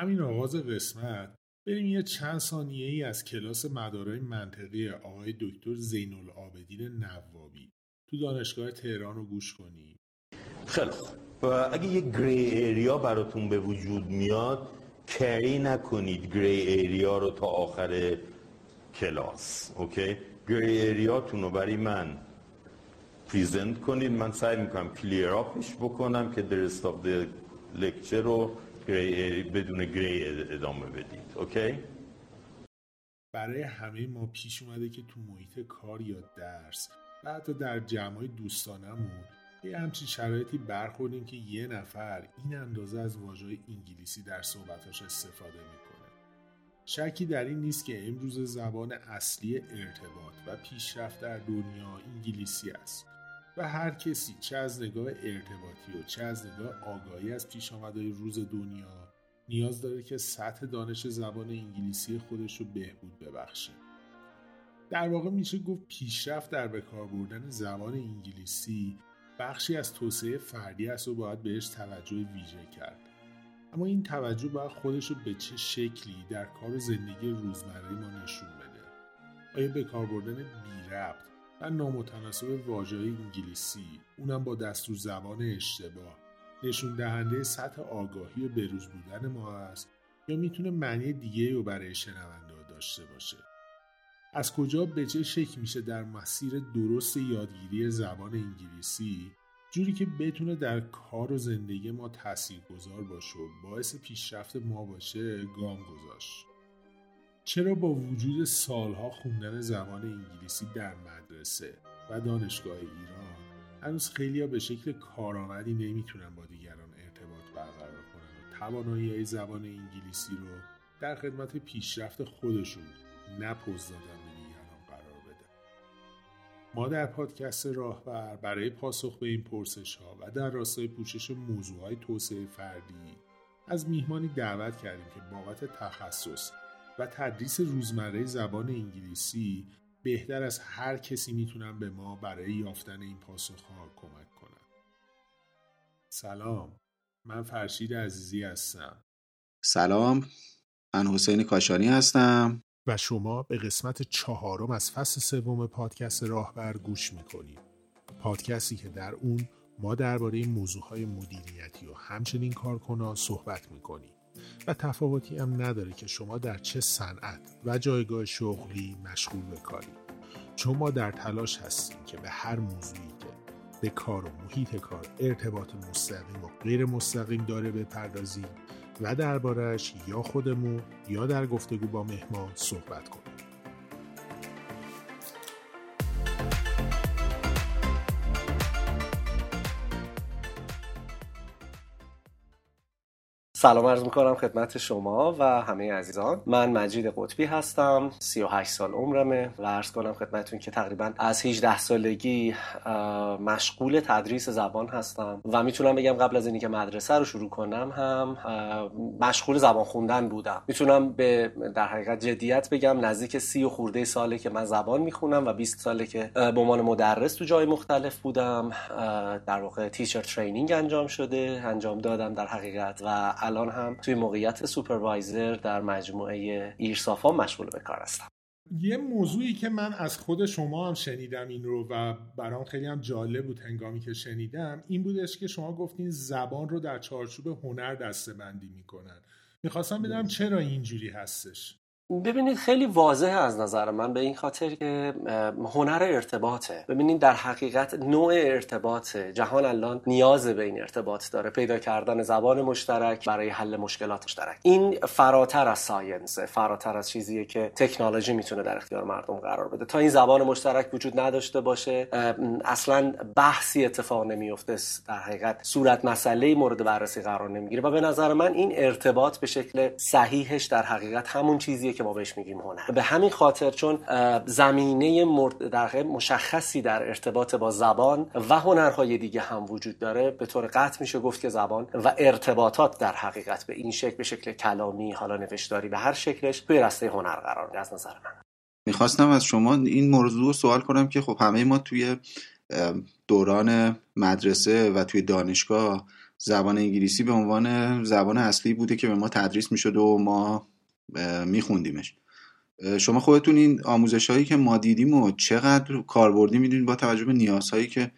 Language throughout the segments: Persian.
همین آغاز قسمت بریم یه چند ثانیه ای از کلاس مدارهای منطقی آقای دکتر زین العابدین نوابی تو دانشگاه تهران رو گوش کنیم. خیلی خوب. اگه یه gray area براتون به وجود میاد carry نکنید gray area رو تا آخر کلاس اوکی؟ gray area تون رو برای من present کنید. من سعی می‌کنم clear up ش بکنم که درست آف لکچر رو گری بدون گری ادامه بدید اوکی برای همه ما پیش اومده که تو محیط کار یا درس و حتی در جمعای دوستانمون یه همچین شرایطی برخوردیم که یه نفر این اندازه از واژه انگلیسی در صحبتاش استفاده می‌کنه. شکی در این نیست که امروز زبان اصلی ارتباط و پیشرفت در دنیا انگلیسی است. و هر کسی. چه از نگاه ارتباطی و چه از نگاه آگاهی از پیش روز دنیا نیاز داره که سطح دانش زبان انگلیسی خودش رو بهبود ببخشه. در واقع میشه گفت پیشرفت در بکار بردن زبان انگلیسی بخشی از توسعه فردی است و باید بهش توجه ویژه کرد. اما این توجه باید خودش رو به چه شکلی در کار زندگی روزمره ما نشون بده؟ آیا به کار بردن بی ربط و نامتناسب واژه انگلیسی. اونم با دستور زبان اشتباه. نشون دهنده سطح آگاهی و بروز بودن ما است یا می‌تونه معنی دیگه رو برای شنونده داشته باشه. از کجا به چه شکل میشه در مسیر درست یادگیری زبان انگلیسی؟ جوری که بتونه در کار و زندگی ما تأثیر گذار باشه و باعث پیشرفت ما باشه گام گذاشت. چرا با وجود سالها خوندن زبان انگلیسی در مدرسه و دانشگاه ایران هنوز خیلی به شکل کارآمدی نمی‌تونن با دیگران ارتباط برقرار کنن و توانایی زبان انگلیسی رو در خدمت پیشرفت خودشون نپوز دادن به دیگران قرار بده ما در پادکست راهبر برای پاسخ به این پرسش ها و در راستای پوشش موضوع های توسعه فردی از میهمانی دعوت کردیم که بابت تخصص و تدریس روزمره زبان انگلیسی بهتر از هر کسی می‌تونن به ما برای یافتن این پاسخ ها کمک کنن. سلام من فرشید عزیزی هستم. سلام من حسین کاشانی هستم. و شما به قسمت چهارم از فصل سوم پادکست راهبر گوش می‌کنید. پادکستی که در اون ما درباره موضوعهای مدیریتی و همچنین کارکنان صحبت می‌کنیم. و تفاوتی هم نداره که شما در چه صنعت و جایگاه شغلی مشغول به چون ما در تلاش هستیم که به هر موضوعی که به کار و محیط کار ارتباط مستقیم و غیر مستقیم داره بپردازیم و دربارهش یا خودمون یا در گفتگو با مهمان صحبت کنیم. سلام عرض می‌کنم خدمت شما و همه عزیزان. من مجید قطبی هستم 38 سال عمرمه و عرض کنم خدمتون که تقریبا از 18 سالگی مشغول تدریس زبان هستم و می‌تونم بگم قبل از اینکه مدرسه رو شروع کنم هم مشغول زبان خوندن بودم. می‌تونم به در حقیقت جدیت بگم نزدیک سی و خورده ساله که من زبان می‌خونم و 20 ساله که به عنوان مدرس تو جای مختلف بودم. در واقع تیچر ترینینگ انجام شده انجام دادم در حقیقت و الان هم توی موقعیت سوپروایزر در مجموعه ایرسافا مشغول به کار هستم. یه موضوعی که من از خود شما هم شنیدم این رو و برام خیلی هم جالب بود هنگامی که شنیدم این بودش که شما گفتین زبان رو در چارچوب هنر دسته بندی می‌کنن. می‌خواستم بدونم چرا اینجوری هستش؟ ببینید خیلی واضحه از نظر من به این خاطر که هنر ارتباطه. ببینید در حقیقت نوع ارتباط جهان الان نیاز به این ارتباط داره. پیدا کردن زبان مشترک برای حل مشکلات مشترک. این فراتر از ساینس فراتر از چیزیه که تکنولوژی می‌تونه در اختیار مردم قرار بده. تا این زبان مشترک وجود نداشته باشه اصلا بحثی اتفاق نمیفته در حقیقت صورت مسئله مورد بررسی قرار نمی‌گیره. و به نظر من این ارتباط به شکل صحیحش در حقیقت همون چیزیه که ما بهش میگیم هنر. به همین خاطر چون زمینه در مشخصی در ارتباط با زبان و هنرهای دیگه هم وجود داره. به طور قطع میشه گفت که زبان و ارتباطات در حقیقت به این شکل به شکل کلامی حالا نوشتاری به هر شکلش توی رسته هنر قرار از نظر من. می‌خواستم از شما این موضوع سوال کنم که خب همه ما توی دوران مدرسه و توی دانشگاه زبان انگلیسی به عنوان زبان اصلی بوده که به ما تدریس می‌شد و ما میخوندیمش. شما خودتون این آموزش هایی که ما دیدیم و چقدر کاربردی می‌دونید با توجه به نیازهایی که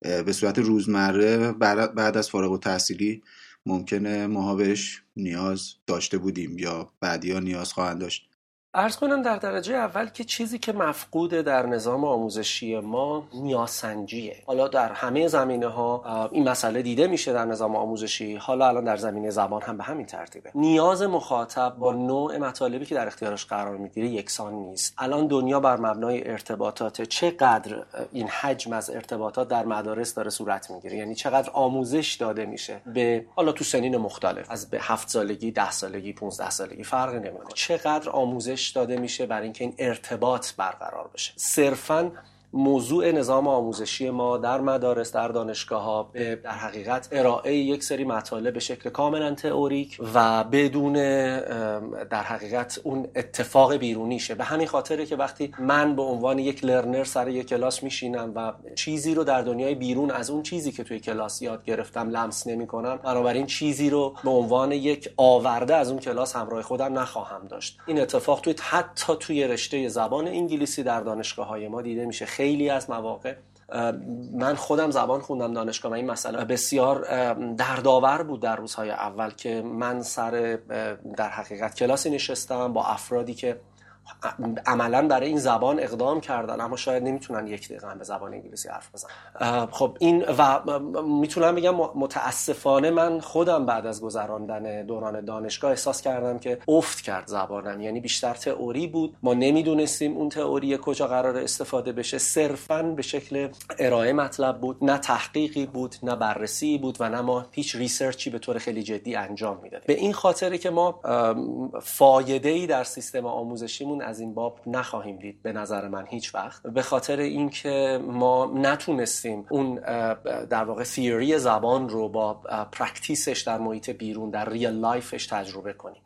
به صورت روزمره بعد از فارغ و تحصیلی ممکنه ماها بهش نیاز داشته بودیم یا بعدی ها نیاز خواهند داشت. ارز کنم در درجه اول که چیزی که مفقوده در نظام آموزشی ما نیاسنجیه حالا در همه زمینه ها این مسئله دیده میشه در نظام آموزشی. حالا الان در زمینه زبان هم به همین ترتیبه. نیاز مخاطب با نوع مطالبی که در اختیارش قرار می‌گیره یکسان نیست. الان دنیا بر مبنای ارتباطات چقدر این حجم از ارتباطات در مدارس داره صورت می‌گیره؟ یعنی چقدر آموزش داده میشه به حالا تو سنین مختلف از به هفت سالگی ده سالگی 15 سالگی فرقی نمی‌کنه. چقدر آموزش داده میشه برای اینکه این ارتباط برقرار بشه. صرفا موضوع نظام آموزشی ما در مدارس در دانشگاه ها به در حقیقت ارائه یک سری مطالب به شکل کاملا تئوریک و بدون در حقیقت اون اتفاق بیرونیشه. به همین خاطره که وقتی من به عنوان یک لرنر سر یک کلاس میشینم و چیزی رو در دنیای بیرون از اون چیزی که توی کلاس یاد گرفتم لمس نمی کنم بنابراین چیزی رو به عنوان یک آورده از اون کلاس همراه خودم نخواهم داشت. این اتفاق توی حتی توی رشته زبان انگلیسی در دانشگاه های ما دیده میشه. خیلی از مواقع من خودم زبان خوندم دانشگاه و این مسئله بسیار دردآور بود در روزهای اول که من سر در حقیقت کلاسی نشستم با افرادی که عملا برای این زبان اقدام کردن اما شاید نمی‌تونن یک دقیقه به زبان انگلیسی حرف بزنن. خب این و می‌تونم بگم متاسفانه من خودم بعد از گذراندن دوران دانشگاه احساس کردم که افت کرد زبانم. یعنی بیشتر تئوری بود. ما نمی‌دونستیم اون تئوری کجا قرار استفاده بشه. صرفا به شکل ارائه مطلب بود. نه تحقیقی بود نه بررسی بود و نه ما هیچ research ی به طور خیلی جدی انجام می‌دادیم. به این خاطره که ما فایده ای در سیستم آموزشی از این باب نخواهیم دید به نظر من هیچ وقت. به خاطر اینکه ما نتونستیم اون در واقع تئوری زبان رو با practice ش در محیط بیرون در real life ش تجربه کنیم.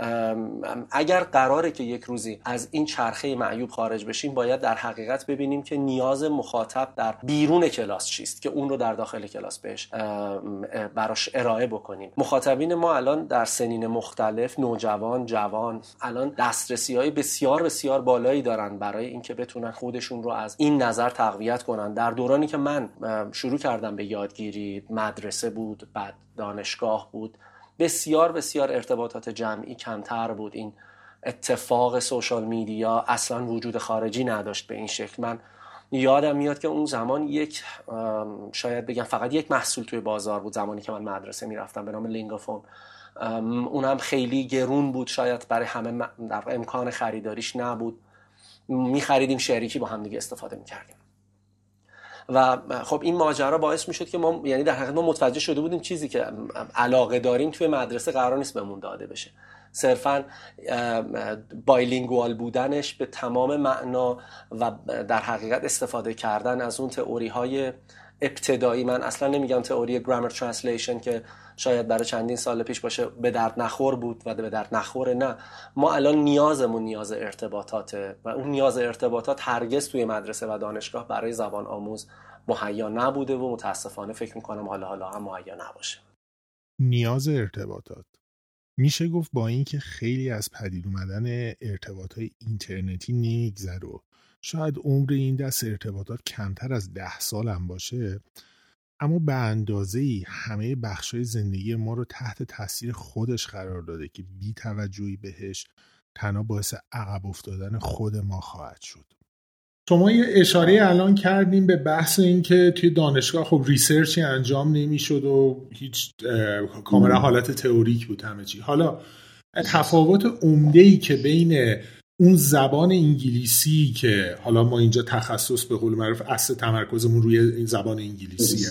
اگر قراره که یک روزی از این چرخه معیوب خارج بشیم باید در حقیقت ببینیم که نیاز مخاطب در بیرون کلاس چیست که اون رو در داخل کلاس بهش براش ارائه بکنیم. مخاطبین ما الان در سنین مختلف نوجوان جوان الان دسترسی های بسیار بسیار بالایی دارن برای اینکه بتونن خودشون رو از این نظر تقویت کنن. در دورانی که من شروع کردم به یادگیری مدرسه بود بعد دانشگاه بود بسیار بسیار ارتباطات جمعی کمتر بود. این اتفاق سوشال میدیا اصلا وجود خارجی نداشت به این شکل. من یادم میاد که اون زمان یک شاید بگم فقط یک محصول توی بازار بود زمانی که من مدرسه می‌رفتم به نام لینگافون. اونم خیلی گرون بود. شاید برای همه در امکان خریداریش نبود. میخریدیم شریکی با هم دیگه استفاده می‌کردیم. و خب این ماجرا باعث می‌شد که ما یعنی در حقیقت ما متوجه شده بودیم چیزی که علاقه داریم توی مدرسه قرار نیست بهمون داده بشه. صرفا بایلینگوال بودنش به تمام معنا و در حقیقت استفاده کردن از اون تئوری های ابتدایی من اصلا نمیگم تئوری grammar translation که شاید برای چندین سال پیش باشه به درد نخور بود و به درد نخوره نه. ما الان نیازمون نیاز ارتباطاته و اون نیاز ارتباطات هرگز توی مدرسه و دانشگاه برای زبان آموز مهیا نبوده و متاسفانه فکر می‌کنم حالا حالا هم مهیا نباشه. نیاز ارتباطات. میشه گفت با اینکه خیلی از پدید اومدن ارتباط اینترنتی نمیگذره و شاید عمر این دست ارتباطات کمتر از ده سال هم باشه اما به اندازه ای همه بخشای زندگی ما رو تحت تاثیر خودش قرار داده که بی توجهی بهش تنها باعث عقب افتادن خود ما خواهد شد. شما یه اشاره الان کردیم به بحث اینکه توی دانشگاه خب ریسرچی انجام نمی‌شد و هیچ کاملا حالت تئوریک بود همه چی. حالا تفاوت عمده ای که بین اون زبان انگلیسی که حالا ما اینجا تخصص به قول معروف اصل تمرکزمون روی این زبان انگلیسیه.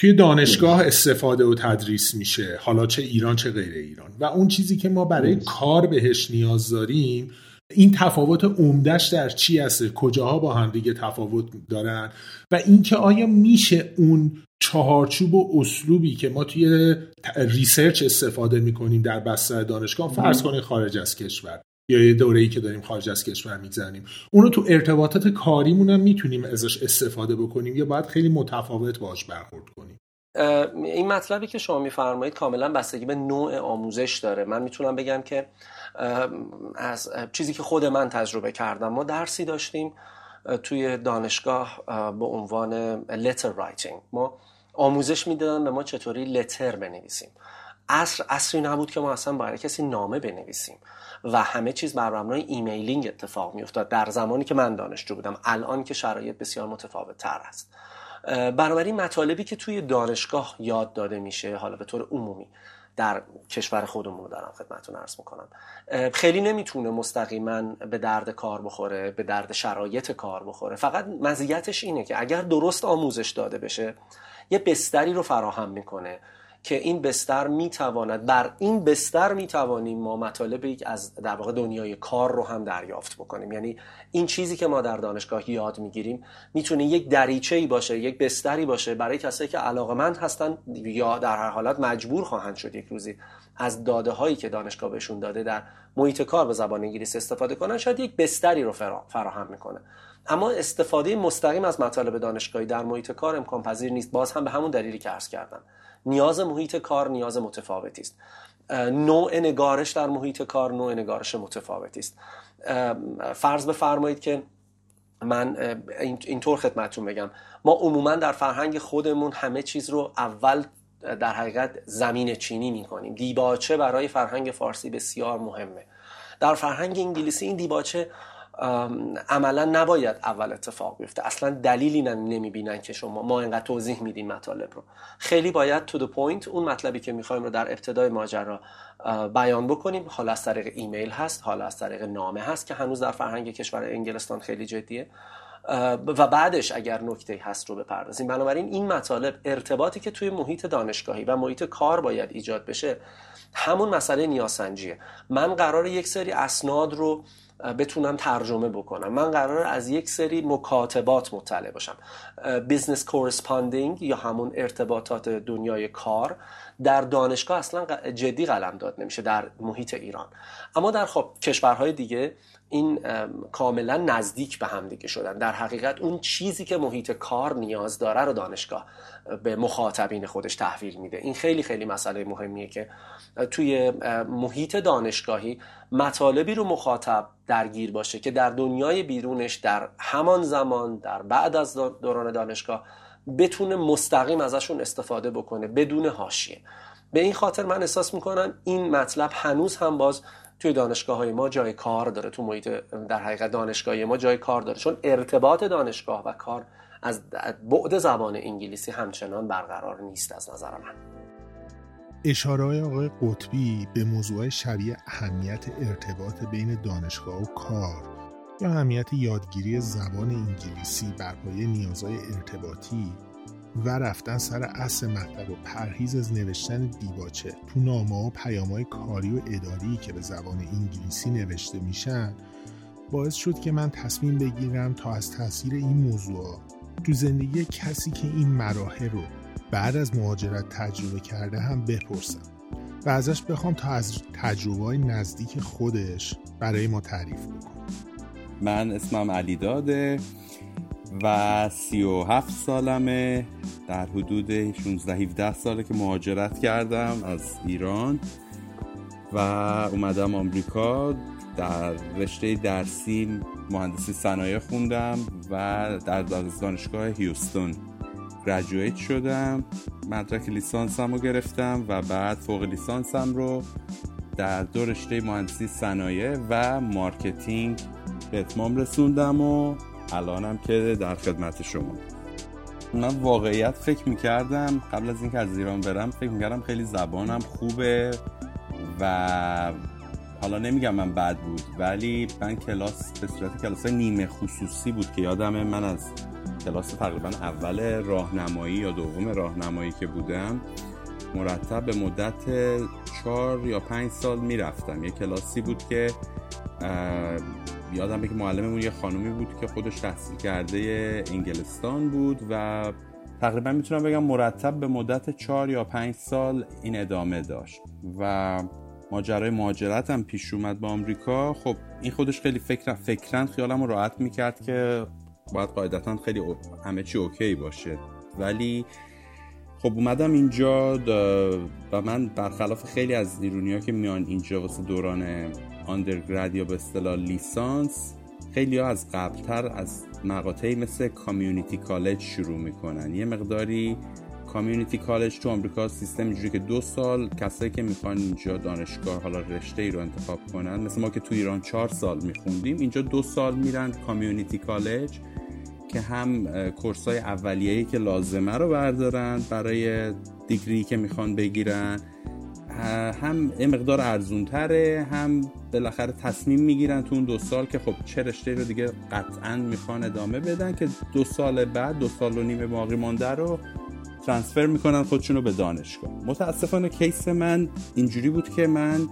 توی دانشگاه استفاده و تدریس میشه. حالا چه ایران چه غیر ایران. و اون چیزی که ما برای کار بهش نیاز داریم این تفاوت عمدهش در چی هست کجاها با هم دیگه تفاوت دارن؟ و اینکه آیا میشه اون چهارچوب و اسلوبی که ما توی ریسرچ استفاده می‌کنیم در بستر دانشگاه فرض کنید خارج از کشور. یا یه دوره ای که داریم خارج از کشور میگذریم اونو تو ارتباطات کاریمون هم می‌تونیم ازش استفاده بکنیم یا باید خیلی متفاوت باش برخورد کنیم. این مطلبی که شما میفرمایید کاملا بستگی به نوع آموزش داره. من می‌تونم بگم که از چیزی که خود من تجربه کردم ما درسی داشتیم توی دانشگاه به عنوان letter writing. ما آموزش می‌دادن به ما چطوری letter بنویسیم. عصر عصری نبود که ما اصلا برای کسی نامه بنویسیم. و همه چیز بر مبنای emailing اتفاق میافتاد در زمانی که من دانشجو بودم. الان که شرایط بسیار متفاوت تر است بنابراین مطالبی که توی دانشگاه یاد داده میشه حالا به طور عمومی در کشور خودمون دارم خدمتتون عرض می‌کنم. خیلی نمی‌تونه مستقیما به درد کار بخوره به درد شرایط کار بخوره. فقط مزیتش اینه که اگر درست آموزش داده بشه یه بستری رو فراهم می‌کنه. که این بستر می‌تواند بر این بستر می‌توانیم ما مطالب از در واقع دنیای کار رو هم دریافت بکنیم. یعنی این چیزی که ما در دانشگاه یاد می‌گیریم می‌تونه یک دریچه ای باشه یک بستری باشه برای کسایی که علاقمند هستن یا در هر حالت مجبور خواهند شد یک روزی از داده هایی که دانشگاه بهشون داده در محیط کار به زبان انگلیسی استفاده کنن شاید یک بستری رو فراهم می‌کنه. اما استفاده مستقیم از مطالب دانشگاهی در محیط کار امکان پذیر نیست. باز هم به همون دلیلی که عرض کردم. نیاز محیط کار نیاز متفاوتی است. نوع نگارش در محیط کار نوع نگارش متفاوتی است. فرض بفرمایید که من اینطور خدمتتون بگم. ما عموما در فرهنگ خودمون همه چیز رو اول در حقیقت زمین چینی می‌کنیم. دیباچه برای فرهنگ فارسی بسیار مهمه. در فرهنگ انگلیسی این دیباچه عملا نباید اول اتفاق بیفته. اصلا دلیلی نمی‌بینن که شما ما اینقدر توضیح میدیم مطالب رو. خیلی باید تو the point اون مطلبی که می‌خوایم رو در ابتدای ماجرا بیان بکنیم. حالا از طریق ایمیل هست حالا از طریق نامه هست که هنوز در فرهنگ کشور انگلستان خیلی جدیه. و بعدش اگر نکته هست رو بپردازیم. بنابراین این مطالب ارتباطی که توی محیط دانشگاهی و محیط کار باید ایجاد بشه همون مسئله نیازسنجیه من قرار یک سری اسناد رو بتونم ترجمه بکنم. من قرار از یک سری مکاتبات مطلع باشم. business corresponding یا همون ارتباطات دنیای کار. در دانشگاه اصلا جدی قلمداد نمیشه در محیط ایران. اما در خب کشورهای دیگه این کاملا نزدیک به هم دیگه شدن. در حقیقت اون چیزی که محیط کار نیاز داره رو دانشگاه به مخاطبین خودش تحویل میده. این خیلی خیلی مسئله مهمیه که توی محیط دانشگاهی مطالبی رو مخاطب درگیر باشه که در دنیای بیرونش در همان زمان در بعد از دوران دانشگاه بتونه مستقیم ازشون استفاده بکنه بدون حاشیه. به این خاطر من احساس می‌کنم این مطلب هنوز هم باز توی دانشگاه های ما جای کار داره تو محیط در حقیقت دانشگاهی ما جای کار داره. چون ارتباط دانشگاه و کار از بعد زبان انگلیسی همچنان برقرار نیست از نظر من. اشاره های آقای قطبی به موضوع شبیه اهمیت ارتباط بین دانشگاه و کار یا اهمیت یادگیری زبان انگلیسی بر پایه نیازهای ارتباطی و رفتن سر اصل مطلب و پرهیز از نوشتن دیباچه تو نامه و پیام کاری و اداری که به زبان انگلیسی نوشته میشن باعث شد که من تصمیم بگیرم تا از تاثیر این موضوع تو زندگی کسی که این مراحل رو بعد از مهاجرت تجربه کرده هم بپرسم و ازش بخوام تا از تجربه های نزدیک خودش برای ما تعریف بکنم. من اسمم علی داده و سی و هفت سالمه. در حدود 16 17 ساله که مهاجرت کردم از ایران و اومدم آمریکا. در رشته درسی مهندسی صنایع خوندم و در دانشگاه هیوستون graduate شدم. مدرک لیسانسم رو گرفتم و بعد فوق لیسانسم رو در دو رشته مهندسی صنایع و marketing به اتمام رسوندم و الانم که در خدمت شما. من واقعیت فکر می‌کردم قبل از اینکه از ایران برم فکر می‌کردم خیلی زبانم خوبه و حالا نمیگم من بد بود ولی من کلاس به صورت کلاس نیمه خصوصی بود که یادم من از کلاس تقریبا اول راهنمایی یا دوم راهنمایی که بودم مرتب به مدت چهار یا پنج سال می‌رفتم. یه کلاسی بود که یادم که معلممون یه خانومی بود که خودش تحصیل کرده انگلستان بود و تقریبا می‌تونم بگم مرتب به مدت چهار یا پنج سال این ادامه داشت و ماجرای مهاجرت هم پیش اومد با آمریکا. خب این خودش خیلی فکر فکرن خیالم راحت می‌کرد که باید قاعدتا خیلی همه چی اوکی باشه. ولی خب اومدم اینجا و من برخلاف خیلی از ایرونی ها که میان اینجا واسه دوران آندرگراد یا به اصطلاح لیسانس خیلی از قبلتر از مقاطعی مثل کامیونیتی کالج شروع می‌کنن. یه مقداری کامیونیتی کالج تو آمریکا سیستم اینجوری که دو سال کسایی که می‌خوان اینجا دانشگاه حالا رشته ای رو انتخاب کنن مثل ما که تو ایران چهار سال میخوندیم اینجا دو سال میرن کامیونیتی کالج که هم کورس های اولیه‌ای که لازمه رو بردارن برای دیگری که می‌خوان بگیرن. هم یه مقدار ارزون تره هم بالاخره تصمیم می‌گیرن تو اون دو سال که خب چه رشته رو دیگه قطعا می‌خوان ادامه بدن که دو سال بعد دو سال و نیم باقی مانده رو ترانسفر می‌کنن خودشون رو به دانشگاه. متاسفانه کیس من اینجوری بود که من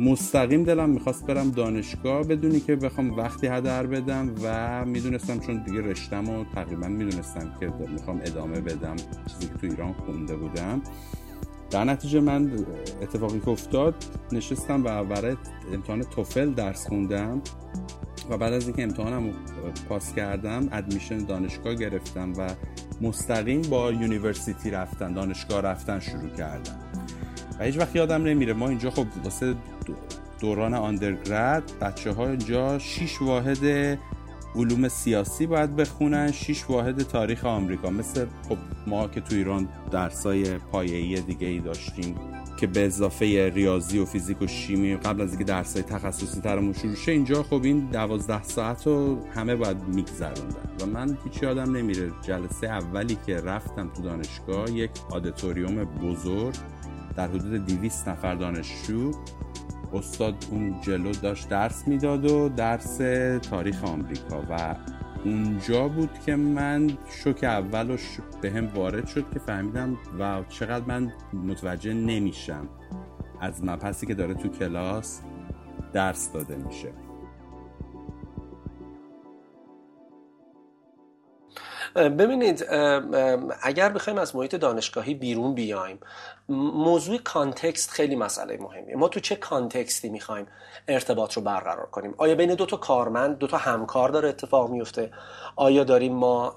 مستقیم دلم می‌خواست برم دانشگاه بدونی که بخوام وقتی هدر بدم و می‌دونستم چون دیگه رشتم و تقریبا می‌دونستم که می‌خوام ادامه بدم چیزی که تو ایران خونده بودم. در نتیجه من اتفاقی که افتاد نشستم و برای امتحان توفل درس خوندم و بعد از اینکه امتحانم پاس کردم admission دانشگاه گرفتم و مستقیم با university رفتن دانشگاه رفتن شروع کردم. و هیچ وقت یادم نمیره ما اینجا خب واسه دوران undergrad بچه ها اینجا 6 واحد علوم سیاسی باید بخونن. 6 واحد تاریخ آمریکا. مثل خب ما که تو ایران درسای پایه‌ای دیگه ای داشتیم که به اضافه ریاضی و فیزیک و شیمی قبل از اینکه درسای تخصصی‌ترمون شروع شه اینجا خب این دوازده ساعت رو همه باید میگذروندن. و من هیچ یادم نمیره. جلسه اولی که رفتم تو دانشگاه یک auditorium بزرگ در حدود 200 نفر دانشجو استاد اون جلو داشت درس می‌داد و درس تاریخ آمریکا و اونجا بود که من شوک اول به هم وارد شد که فهمیدم و چقدر من متوجه نمیشم از مبحثی که داره تو کلاس درس داده میشه. ببینید اگر بخوایم از محیط دانشگاهی بیرون بیایم موضوع context خیلی مسئله مهمیه. ما تو چه context ی می‌خوایم ارتباط رو برقرار کنیم؟ آیا بین دو تا کارمند دو تا همکار داره اتفاق میفته آیا داریم ما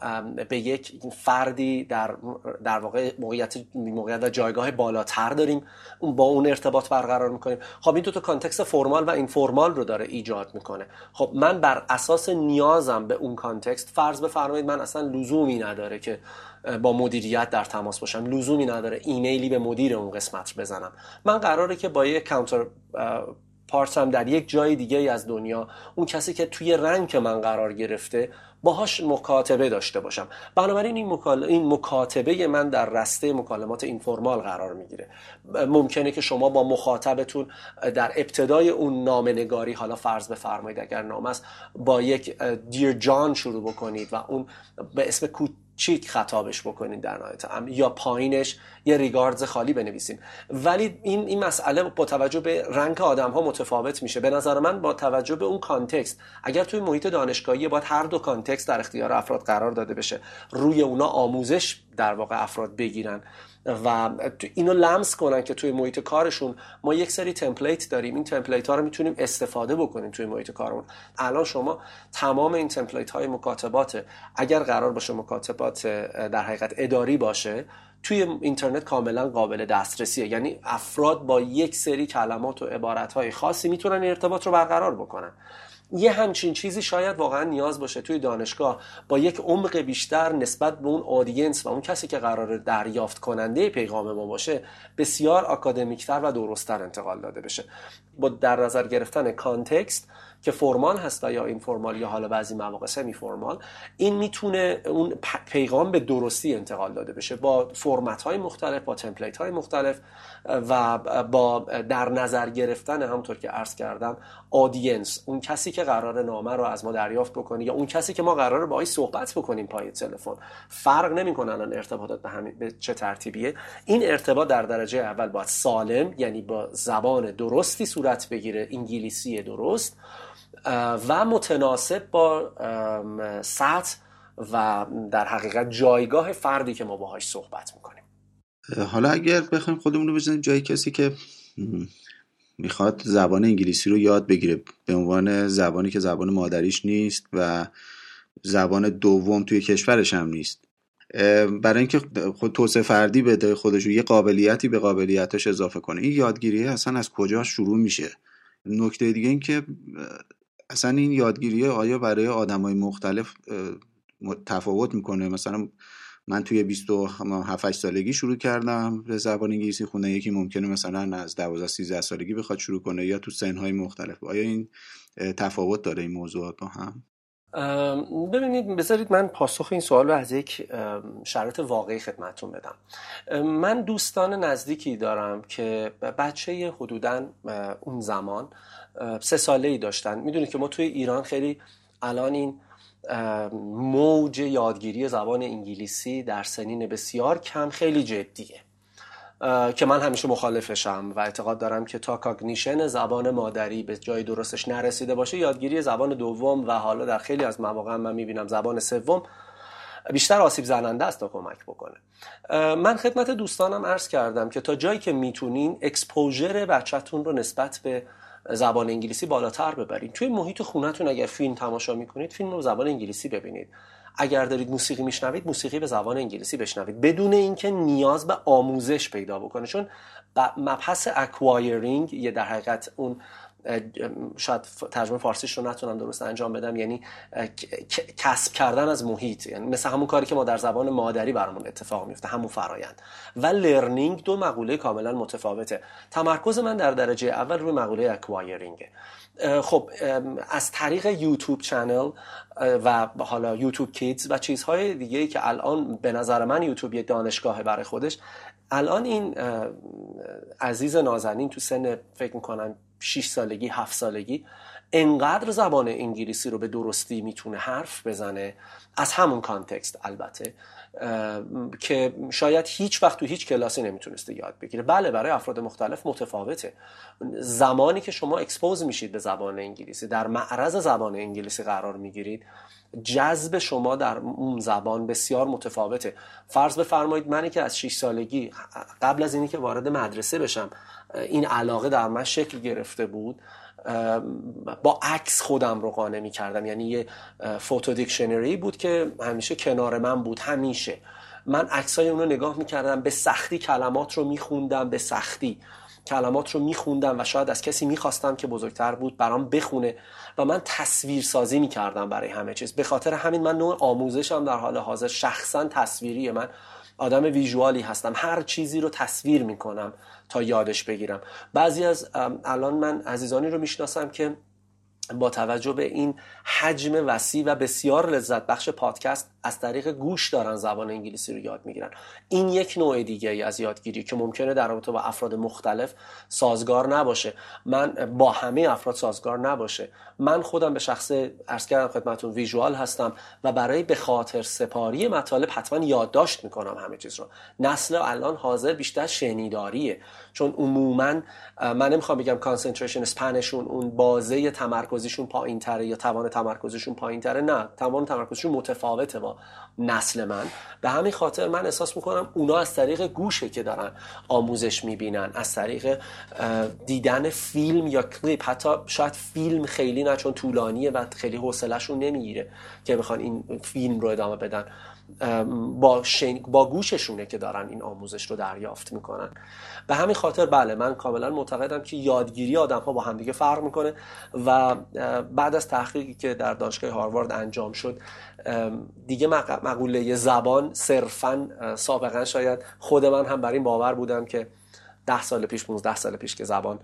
به یک فردی در در واقع موقعیت موقعیت و جایگاه بالاتر داریم با اون ارتباط برقرار می‌کنیم؟ خب این دو تا context formal و informal رو داره ایجاد می‌کنه. خب من بر اساس نیازم به اون context فرض بفرمایید من اصلا لزومی نداره که با مدیریت در تماس باشم. لزومی نداره ایمیلی به مدیر اون قسمت بزنم. من قراره که با یک کانتر پارتم در یک جای دیگه از دنیا اون کسی که توی رنگ من قرار گرفته باهاش مکاتبه داشته باشم. بنابراین این, مکال... این مکاتبه من در رسته مکالمات اینفورمال قرار می‌گیره. ممکنه که شما با مخاطبتون در ابتدای اون نامنگاری حالا فرض بفرمایید اگر نام است با یک Dear John شروع بکنید و اون به اسم کوچیک خطابش بکنید در نهایت. یا پایینش یه regards خالی بنویسین. ولی این این مسئله با توجه به رنگ آدم ها متفاوت میشه. به نظر من با توجه به اون context اگر توی محیط دانشگاهی باید هر دو context در اختیار افراد قرار داده بشه روی اونا آموزش در واقع افراد بگیرن. و اینو لمس کنن که توی محیط کارشون ما یک سری template داریم. این template ها رو می‌تونیم استفاده بکنیم توی محیط کارمون. الان شما تمام این تمپلیت های مکاتبات اگر قرار باشه مکاتبات در حقیقت اداری باشه توی اینترنت کاملا قابل دسترسیه. یعنی افراد با یک سری کلمات و عبارت های خاصی می‌تونن ارتباط رو برقرار بکنن. یه همچین چیزی شاید واقعا نیاز باشه توی دانشگاه. با یک عمق بیشتر نسبت به اون آدینس و اون کسی که قرار دریافت کننده پیغام ما باشه بسیار آکادمیکتر و درستتر انتقال داده بشه. با در نظر گرفتن context که formal هست یا informal یا حالا بعضی مواقع semi-formal این می‌تونه اون پیغام به درستی انتقال داده بشه. با فرمت های مختلف با template های مختلف. و با در نظر گرفتن همونطور که عرض کردم audience اون کسی که قرار نامه رو از ما دریافت بکنه یا اون کسی که ما قرار باهاش صحبت بکنیم پای تلفن. فرق نمی‌کنه الان ارتباطات به به چه ترتیبیه. این ارتباط در درجه اول باید سالم یعنی با زبان درستی صورت بگیره انگلیسی درست و متناسب با سطح و در حقیقت جایگاه فردی که ما باهاش صحبت می‌کنیم. حالا اگر بخوایم خودمون رو بزنیم جای کسی که می‌خواد زبان انگلیسی رو یاد بگیره به عنوان زبانی که زبان مادریش نیست و زبان دوم توی کشورش هم نیست. برای اینکه خود توسعه فردی بده خودش یه قابلیتی به قابلیتش اضافه کنه. این یادگیری اصلا از کجا شروع میشه؟ نکته دیگه این که اصلا این یادگیری آیا برای آدم های مختلف تفاوت می‌کنه؟ مثلا من توی 27 سالگی شروع کردم به زبان انگلیسی خوندن. یکی ممکنه مثلا از 12 13 سالگی بخواد شروع کنه یا تو سنهای مختلف. آیا این تفاوت داره این موضوعات با هم؟ ببینید بذارید من پاسخ این سوال رو از یک شرط واقعی خدمتون بدم. من دوستان نزدیکی دارم که بچه حدودا اون زمان سه ساله ای داشتن. می‌دونید که ما توی ایران خیلی الان این موج یادگیری زبان انگلیسی در سنین بسیار کم خیلی جدیه. که من همیشه مخالفشم و اعتقاد دارم که تا کاگنیشن زبان مادری به جای درستش نرسیده باشه یادگیری زبان دوم و حالا در خیلی از مواقع من می‌بینم زبان سوم بیشتر آسیب زننده است تا کمک بکنه. من خدمت دوستانم عرض کردم که تا جایی که می‌تونین exposure بچهتون رو نسبت به زبان انگلیسی بالاتر ببرید توی محیط خونتون اگر فیلم تماشا می‌کنید فیلم رو زبان انگلیسی ببینید. اگر دارید موسیقی میشنوید موسیقی به زبان انگلیسی بشنوید. بدون اینکه نیاز به آموزش پیدا بکنه. چون مبحث acquiring یه در حقیقت اون شاید ترجمه فارسیش رو نتونم درست انجام بدم. یعنی کسب کردن از محیط. یعنی مثل همون کاری که ما در زبان مادری برامون اتفاق میفته همون فرایند. و learning دو مقوله کاملا متفاوته. تمرکز من در درجه اول روی مقوله acquiring ه خب از طریق YouTube channel و حالا YouTube Kids و چیزهای دیگه که الان به نظر من یوتیوب یه دانشگاه برای خودش. الان این عزیز نازنین تو سن فکر می‌کنم 6 سالگی 7 سالگی انقدر زبان انگلیسی رو به درستی می‌تونه حرف بزنه؟ از همون context البته که شاید هیچ وقت تو هیچ کلاسی نمی‌تونسته یاد بگیره. بله برای افراد مختلف متفاوته. زمانی که شما expose میشید به زبان انگلیسی در معرض زبان انگلیسی قرار می‌گیرید جذب شما در اون زبان بسیار متفاوته. فرض بفرمایید منی که از 6 سالگی قبل از اینی که وارد مدرسه بشم این علاقه در من شکل گرفته بود با عکس خودم رو قانع می کردم یعنی یه فوتو دیکشنری بود که همیشه کنار من بود همیشه. من عکسای اون رو نگاه می کردم به سختی کلمات رو می خوندم به سختی. کلمات رو میخوندم و شاید از کسی می‌خواستم که بزرگتر بود برام بخونه و من تصویر سازی می‌کردم برای همه چیز. به خاطر همین من نوع آموزشم در حال حاضر شخصا تصویریه. من آدم ویژوالی هستم. هر چیزی رو تصویر می‌کنم تا یادش بگیرم. بعضی از الان من عزیزانی رو می‌شناسم که با توجه به این حجم وسیع و بسیار لذت بخش پادکست از طریق گوش دارن زبان انگلیسی رو یاد می‌گیرن. این یک نوع دیگه ای از یادگیری که ممکنه در رابطه با افراد مختلف سازگار نباشه. من با همه افراد سازگار نباشه. من خودم به شخص ارز کردم خدمتون ویژوال هستم و برای به خاطر سپاری مطالب حتما یادداشت می‌کنم همه چیز رو. نسل الان حاضر بیشتر شنیداریه. چون عموما من نمی‌خوام بگم concentration span شون اون بازه تمرکزشون پایین تره یا توان تمرکزشون پایین تره نه توان تمرکزشون متفاوته با نسل من. به همین خاطر من احساس می‌کنم اونا از طریق گوشه که دارن آموزش می‌بینن از طریق دیدن فیلم یا کلیپ حتی شاید فیلم خیلی نه چون طولانیه و خیلی حوصلهشون نمی‌گیره که بخوان این فیلم رو ادامه بدن. با, با گوششونه که دارن این آموزش رو دریافت می‌کنن. به همین خاطر بله من کاملا معتقدم که یادگیری آدم ها با همدیگه فرق می‌کنه و بعد از تحقیقی که در دانشگاه هاروارد انجام شد دیگه مقوله زبان صرفا سابقا شاید خود من هم بر این باور بودم که ده سال پیش 15 سال پیش که زبان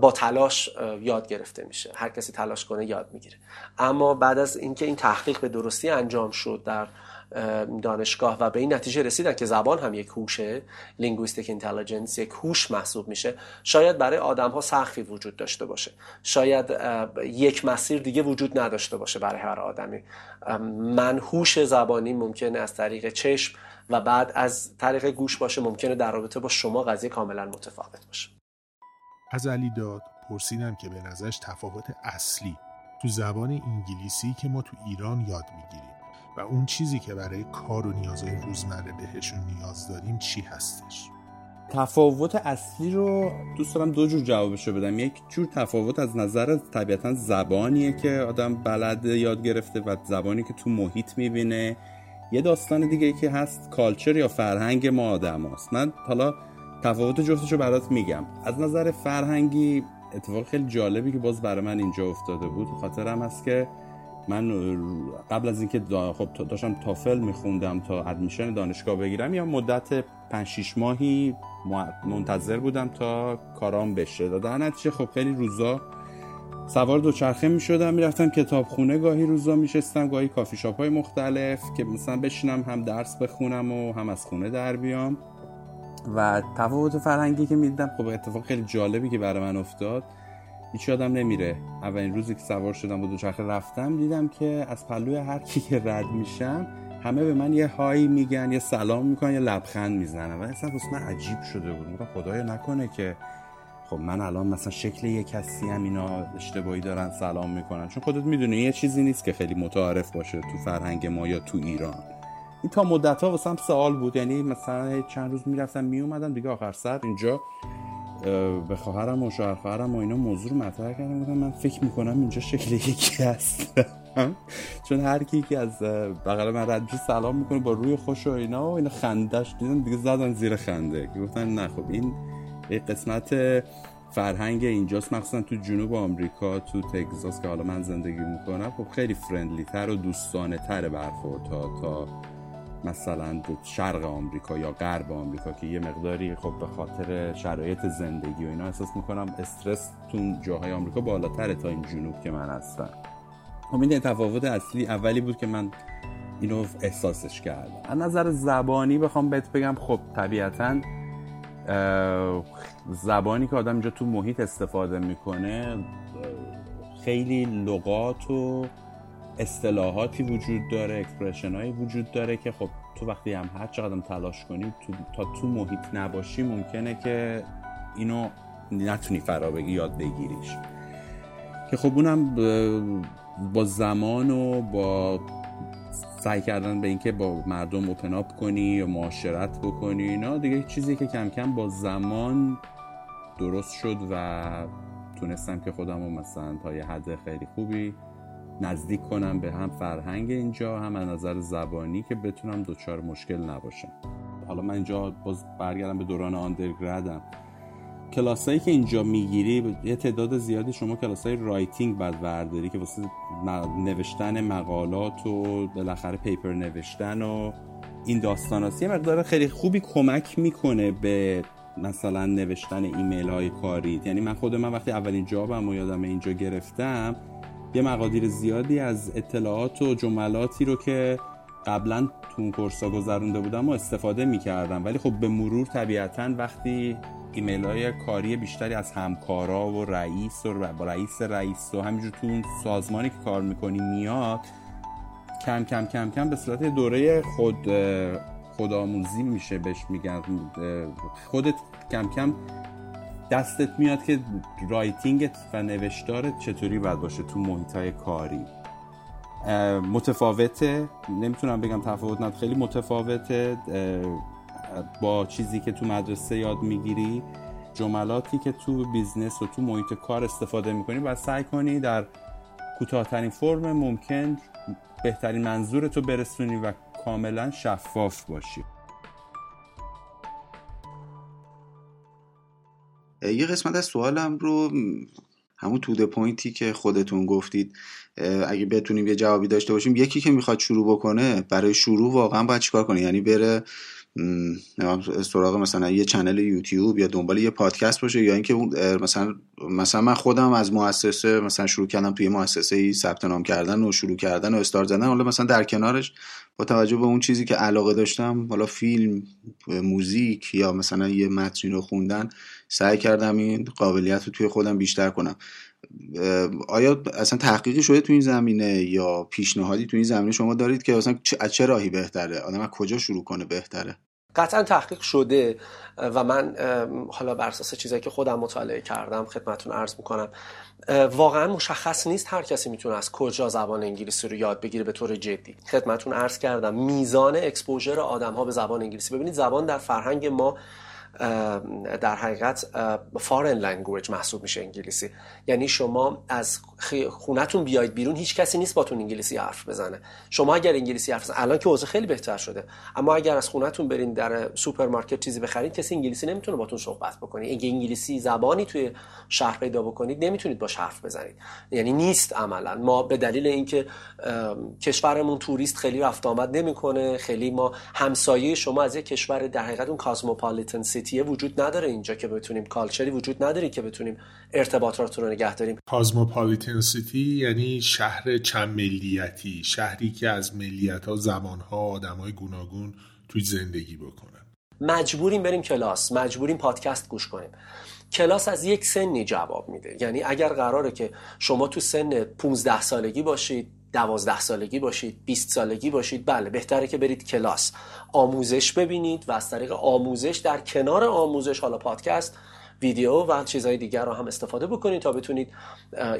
با تلاش یاد گرفته میشه. هر کسی تلاش کنه یاد می‌گیره. اما بعد از اینکه این تحقیق به درستی انجام شد در دانشگاه و به این نتیجه رسیدن که زبان هم یک هوشه linguistic intelligence یک هوش محسوب میشه شاید برای آدم ها سقفی وجود داشته باشه. شاید یک مسیر دیگه وجود نداشته باشه برای هر آدمی. من هوش زبانی ممکنه از طریق چشم و بعد از طریق گوش باشه ممکنه در رابطه با شما قضیه کاملا متفاوت باشه. از علی داد پرسیدم که به نظرش تفاوت اصلی تو زبان انگلیسی که ما تو ایران یاد می‌گیریم. و اون چیزی که برای کار و نیازهای روزمره بهشون نیاز داریم چی هستش؟ تفاوت اصلی رو دوست دارم دو جور جوابشو بدم. یک جور تفاوت از نظر طبیعتا زبانیه که آدم بلد یاد گرفته و زبانی که تو محیط می‌بینه. یه داستان دیگه که هست کالچر یا فرهنگ ما آدم هست. من حالا تفاوت جفتش رو برات میگم. از نظر فرهنگی اتفاق خیلی جالبی که باز برای من اینجا افتاده بود. خاطرم هست که من قبل از اینکه خب داشتم تافل میخوندم تا ادمیشن دانشگاه بگیرم یا مدت 5 6 ماهی منتظر بودم تا کارام بشه. در نتیجه خب خیلی روزا سوار دوچرخه می شدم می‌رفتم کتابخونه گاهی روزا میشستم گاهی کافی شاپ های مختلف که مثلا بشینم هم درس بخونم و هم از خونه در بیام. و تفاوت فرهنگی که می‌دیدم خب اتفاق خیلی جالبی که برای من افتاد. هیچ یادم نمیره. اولین روزی که سوار شدم و دوچرخه رفتم دیدم که از پلوی هر کی که رد میشم همه به من یه هایی میگن یه سلام می‌کنن یه لبخند می‌زنن. و اصلا من عجیب شده بود. میگم خدایا نکنه که خب من الان مثلا شکل یه کسی هم اینا اشتباهی دارن سلام می‌کنن. چون خودت می‌دونی یه چیزی نیست که خیلی متعارف باشه تو فرهنگ ما یا تو ایران. این تا مدت ها واسم سوال بود. یعنی مثلا چند روز می‌رفتم میومدم دیگه آخر سر اینجا. به خواهرم و شوهر خواهرم و اینا موضوع رو مطرح کردم. گفتم من فکر می‌کنم اینجا شکل یکی هست چون هر کی که از بغل من رد سلام می‌کنه با روی خوش و اینا و اینا خندش دیدم دیگه زدن زیر خنده. که گفتن نه خب این یه قسمت فرهنگ اینجاست. مخصوصا تو جنوب آمریکا تو تگزاس که حالا من زندگی می‌کنم خب خیلی فرندلی تر و دوستانه تر برخورد تا تا مثلا شرق آمریکا یا غرب آمریکا که یه مقداری خب به خاطر شرایط زندگی و اینا احساس می‌کنم استرس تو جاهای آمریکا بالاتره تا این جنوب که من هستم. خب این تفاوت اصلی اولی بود که من اینو احساسش کردم. از نظر زبانی بخوام بهت بگم خب طبیعتا زبانی که آدم اینجا تو محیط استفاده می‌کنه خیلی لغات و اصطلاحاتی وجود داره expression هایی وجود داره که خب تو وقتی هم هر چقدر تلاش کنی تو تا تو محیط نباشی ممکنه که اینو نتونی فرا بگی یاد بگیریش. که خب اونم با زمان و با سعی کردن به اینکه با مردم اپ کنی یا معاشرت بکنی اینا دیگه چیزی که کم کم با زمان درست شد و تونستم که خودم رو مثلا تا یه حد خیلی خوبی نزدیک کنم به هم فرهنگ اینجا هم از نظر زبانی که بتونم دچار مشکل نباشم حالا من اینجا باز برگردم به دوران undergrad م کلاسایی که اینجا می‌گیری یه تعداد زیادی شما کلاسای writing باید برداری که واسه نوشتن مقالات و بالاخره paper نوشتن و این داستان هست. یه مقدار خیلی خوبی کمک می‌کنه به مثلا نوشتن ایمیل های کاری یعنی من خود من وقتی اولین جابم و یادم اینجا گرفتم یه مقادیر زیادی از اطلاعات و جملاتی رو که قبلا تو اون کورسا گذرونده بودم و استفاده می‌کردم. ولی خب به مرور طبیعتا وقتی ایمیل های کاری بیشتری از همکارا و رئیس و رئیس رئیس و همینجور تو اون سازمانی که کار می‌کنی میاد کم کم کم کم به صورت دوره خود خودآموزی میشه بهش میگن. خودت کم کم دستت میاد که writing ت و نوشتارت چطوری باید باشه تو محیط های کاری متفاوته نمی‌تونم بگم تفاوت ند خیلی متفاوته با چیزی که تو مدرسه یاد می‌گیری جملاتی که تو business و تو محیط کار استفاده می‌کنی باید سعی کنی در کوتاهترین فرم ممکن بهترین منظور تو برسونی و کاملا شفاف باشی. یه قسمت از سوالم رو همون to the point ی که خودتون گفتید. اگه بتونیم یه جوابی داشته باشیم یکی که می‌خواد شروع بکنه برای شروع واقعا باید چیکار کنه؟ یعنی بره سراغ مثلا یه channel یوتیوب یا دنبال یه پادکست باشه یا اینکه مثلا مثلا من خودم از مؤسسه مثلا شروع کردم توی مؤسسه ای ثبت نام کردن و شروع کردن و استار زدن. حالا مثلا در کنارش با توجه به اون چیزی که علاقه داشتم حالا فیلم موزیک یا مثلا یه متنی رو خوندن سعی کردم این قابلیت رو توی خودم بیشتر کنم. آیا اصلا تحقیقی شده تو این زمینه یا پیشنهادی تو این زمینه شما دارید که اصلا از چه راهی بهتره؟ آدم از کجا شروع کنه بهتره؟ قطعا تحقیق شده و من حالا بر اساس چیزایی که خودم مطالعه کردم خدمتون عرض می‌کنم واقعا مشخص نیست هر کسی می‌تونه از کجا زبان انگلیسی رو یاد بگیره به طور جدی. خدمتون عرض کردم میزان اکسپوژر آدم ها به زبان انگلیسی. ببینید زبان در فرهنگ ما در حقیقت foreign language محسوب میشه انگلیسی. یعنی شما از خونتون بیاید بیرون هیچ کسی نیست باتون انگلیسی حرف بزنه. شما اگر انگلیسی حرف بزنه الان که اوضاع خیلی بهتر شده اما اگر از خونتون برین در سوپرمارکت چیزی بخرید کسی انگلیسی نمی‌تونه باتون صحبت بکنه. اگه انگلیسی زبانی توی شهر پیدا بکنید نمی‌تونید باش حرف بزنید. یعنی نیست عملا. ما به دلیل اینکه کشورمون توریست خیلی رفت آمد نمی‌کنه. خیلی ما همسایه شما از یک کشور در حقیقت اون cosmopolitan city وجود نداره اینجا که بتونیم culture ی وجود نداره که بتونیم ارتباطات رو نگه داریم کاسموپولیتن سیتی یعنی شهر چند ملیتی شهری که از ملیت ها زمان ها آدم های گوناگون توی زندگی بکنن. مجبوریم بریم کلاس مجبوریم پادکست گوش کنیم. کلاس از یک سنی جواب میده. یعنی اگر قراره که شما تو سن 15 سالگی باشید دوازده سالگی باشید 20 سالگی باشید. بله بهتره که برید کلاس. آموزش ببینید و از طریق آموزش در کنار آموزش حالا پادکست ویدیو و چیزهای دیگر رو هم استفاده بکنید تا بتونید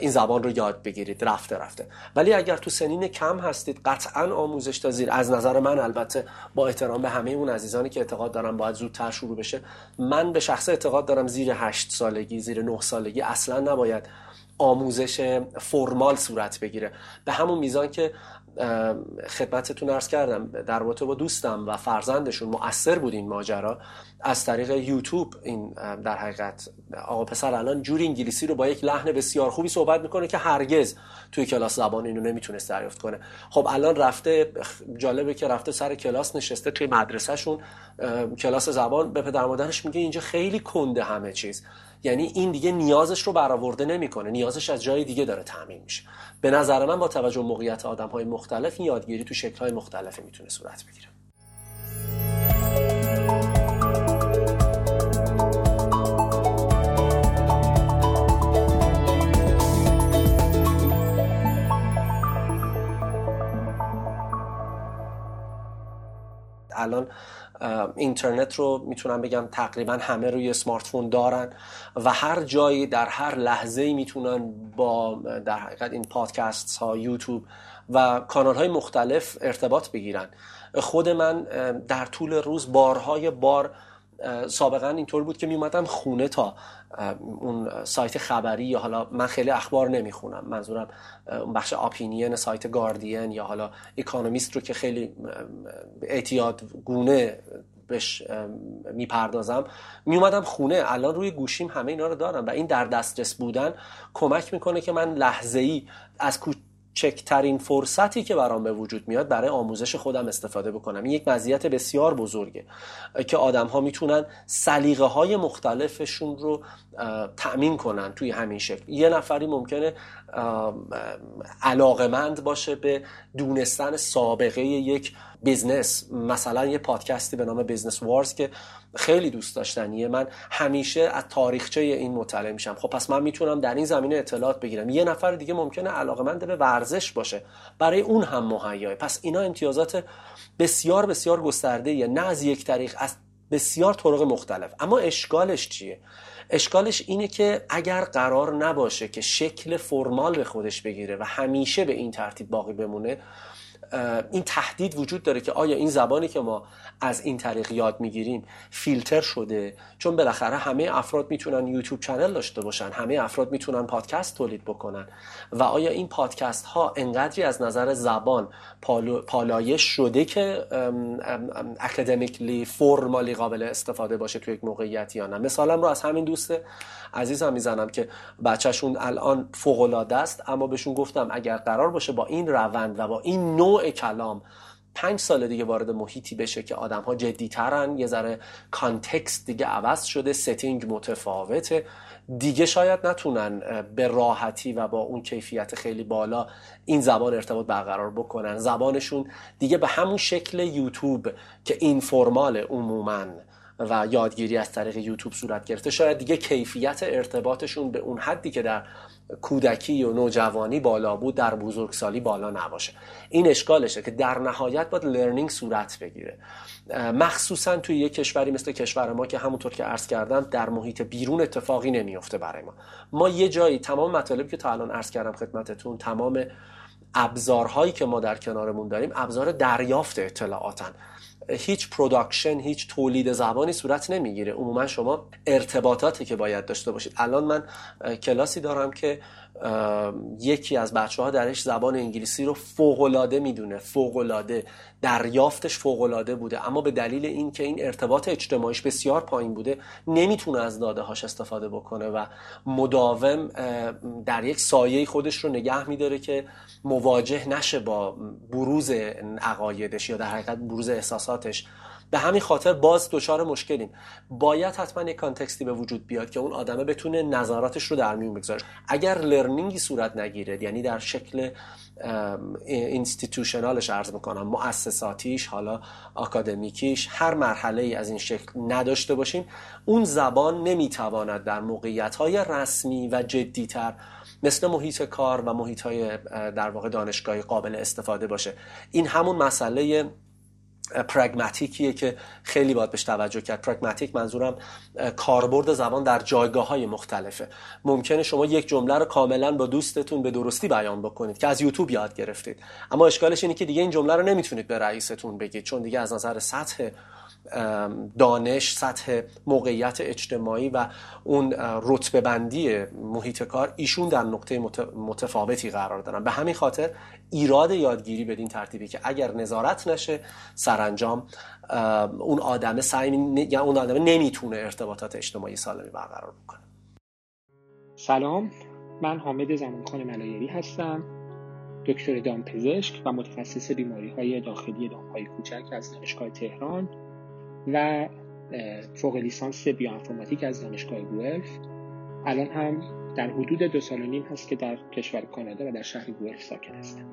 این زبان رو یاد بگیرید. رفته رفته. ولی اگر تو سنین کم هستید قطعا آموزش تا زیر از نظر من البته با احترام به همه اون عزیزانی که اعتقاد دارم باید زودتر شروع بشه من به شخص اعتقاد دارم زیر هشت سالگی زیر نه سالگی اصلا نباید آموزش فرمال صورت بگیره. به همون میزان که خدمتتون ارز کردم در رابطه با دوستم و فرزندشون مؤثر بود این ماجرا. از طریق یوتیوب این در حقیقت آقا پسر الان جوری انگلیسی رو با یک لحن بسیار خوبی صحبت می‌کنه که هرگز توی کلاس زبان اینو نمی‌تونست دریافت کنه. خب الان رفته جالبه که رفته سر کلاس نشسته توی مدرسهشون کلاس زبان به پدر مادرش میگه اینجا خیلی کنده همه چیز. یعنی این دیگه نیازش رو برآورده نمی‌کنه. نیازش از جای دیگه داره تعمین میشه. به نظر من با توجه موقعیت آدم های مختلف این یادگیری تو شکل های مختلفی می‌تونه صورت بگیره. الان اینترنت رو می‌تونم بگم تقریبا همه روی سمارت فون دارن و هر جایی در هر لحظه می‌تونن با در حقیقت این پادکست ها یوتیوب و کانال های مختلف ارتباط بگیرن. خود من در طول روز بارهای بار سابقا اینطور بود که میومدم خونه تا اون سایت خبری یا حالا من خیلی اخبار نمی‌خونم. منظورم بخش آپینین سایت گاردین یا حالا اکانومیست رو که خیلی اعتیاد گونه بهش می‌پردازم. میومدم خونه. الان روی گوشیم همه اینا رو دارم و این در دسترس بودن کمک می‌کنه که من لحظه ای از چکترین فرصتی که برام به وجود میاد برای آموزش خودم استفاده بکنم. این یک مزیت بسیار بزرگه که آدم ها می‌تونن سلیقه های مختلفشون رو تأمین کنن توی همین شکل. یه نفری ممکنه علاقمند باشه به دونستن سابقه یک business مثلا یه پادکستی به نام Business Wars که خیلی دوست داشتنیه. من همیشه از تاریخچه این مطلع میشم. خب پس من می‌تونم در این زمینه اطلاعات بگیرم. یه نفر دیگه ممکنه علاقمند به ورزش باشه. برای اون هم مهیاست پس اینا امتیازات بسیار بسیار گسترده نه از یک طریق از بسیار طرق مختلف. اما اشکالش چیه؟ اشکالش اینه که اگر قرار نباشه که شکل formal به خودش بگیره و همیشه به این ترتیب باقی بمونه این تهدید وجود داره که آیا این زبانی که ما از این طریق یاد می‌گیریم فیلتر شده؟ چون بالاخره همه افراد می‌تونن یوتیوب چنل داشته باشن همه افراد می‌تونن پادکست تولید بکنن. و آیا این پادکست ها انقدری از نظر زبان پالایش شده که اکادمیکلی فرمالی قابل استفاده باشه توی یک موقعیت یا نه؟ مثالم رو از همین دوست عزیزم می‌زنم که بچهشون الان فوق است اما بهشون گفتم اگر قرار باشه با این روند و با این نوع کلام. پنج سال دیگه وارد محیطی بشه که آدم ها جدی ترن یه ذره context دیگه عوض شده setting متفاوته. دیگه شاید نتونن به راحتی و با اون کیفیت خیلی بالا این زبان ارتباط برقرار بکنن. زبانشون دیگه به همون شکل یوتیوب که informal عموما و یادگیری از طریق یوتیوب صورت گرفته. شاید دیگه کیفیت ارتباطشون به اون حدی که در کودکی و نوجوانی بالا بود در بزرگسالی بالا نباشه. این اشکالشه که در نهایت باید learning صورت بگیره. مخصوصا توی یک کشوری مثل کشور ما که همونطور که عرض کردم در محیط بیرون اتفاقی نمیفته برای ما. ما یه جایی تمام مطالبی که تا الان عرض کردم خدمتتون تمام ابزارهایی که ما در کنارمون داریم ابزار دریافت اطلاعاتن. هیچ production هیچ تولید زبانی صورت نمی‌گیره. عموما شما ارتباطاتی که باید داشته باشید. الان من کلاسی دارم که یکی از بچه ها درش زبان انگلیسی رو فوقلاده می‌دونه. فوقلاده دریافتش فوقلاده بوده. اما به دلیل اینکه این ارتباط اجتماعیش بسیار پایین بوده نمی‌تونه از داده هاش استفاده بکنه و مداوم در یک سایه خودش رو نگه میداره که مواجه نشه با بروز عقایدش یا در حقیقت بروز احساساتش. به همین خاطر باز دچار مشکلیم. باید حتما یک کانتکستی به وجود بیاد که اون آدمه بتونه نظراتش رو در میون بگذاره. اگر لرنینگی صورت نگیره یعنی در شکل اینستیتوشنالش عرض می‌کنم مؤسساتیش حالا آکادمیکیش هر مرحله ای از این شکل نداشته باشیم اون زبان نمی‌تواند در موقعیت های رسمی و جدیتر مثل محیط کار و محیط های در واقع دانشگاهی قابل استفاده باشه. این همون مسئله پرگماتیکیه که خیلی باید بهش توجه کرد. پرگماتیک منظورم کاربرد زبان در جایگاه های مختلفه. ممکنه شما یک جمله رو کاملا با دوستتون به درستی بیان بکنید که از یوتیوب یاد گرفتید. اما اشکالش اینه که دیگه این جمله رو نمی‌تونید به رئیستون بگید چون دیگه از نظر سطح دانش سطح موقعیت اجتماعی و اون رتبه بندی محیط کار ایشون در نقطه متفاوتی قرار دارن. به همین خاطر ایراد یادگیری بدین ترتیبی که اگر نظارت نشه سرانجام اون آدم سعی یا اون آدم نمی‌تونه ارتباطات اجتماعی سالمی برقرار بکنه. سلام من حامد زمانخان ملایری هستم دکتر دامپزشک و متخصص بیماری های داخلی دامهای کوچک از دانشگاه تهران. و فوق لیسانس بیوانفورماتیک از دانشگاه گوئلف. الان هم در حدود دو سال و نیم هست که در کشور کانادا و در شهر گوئلف ساکن هستم.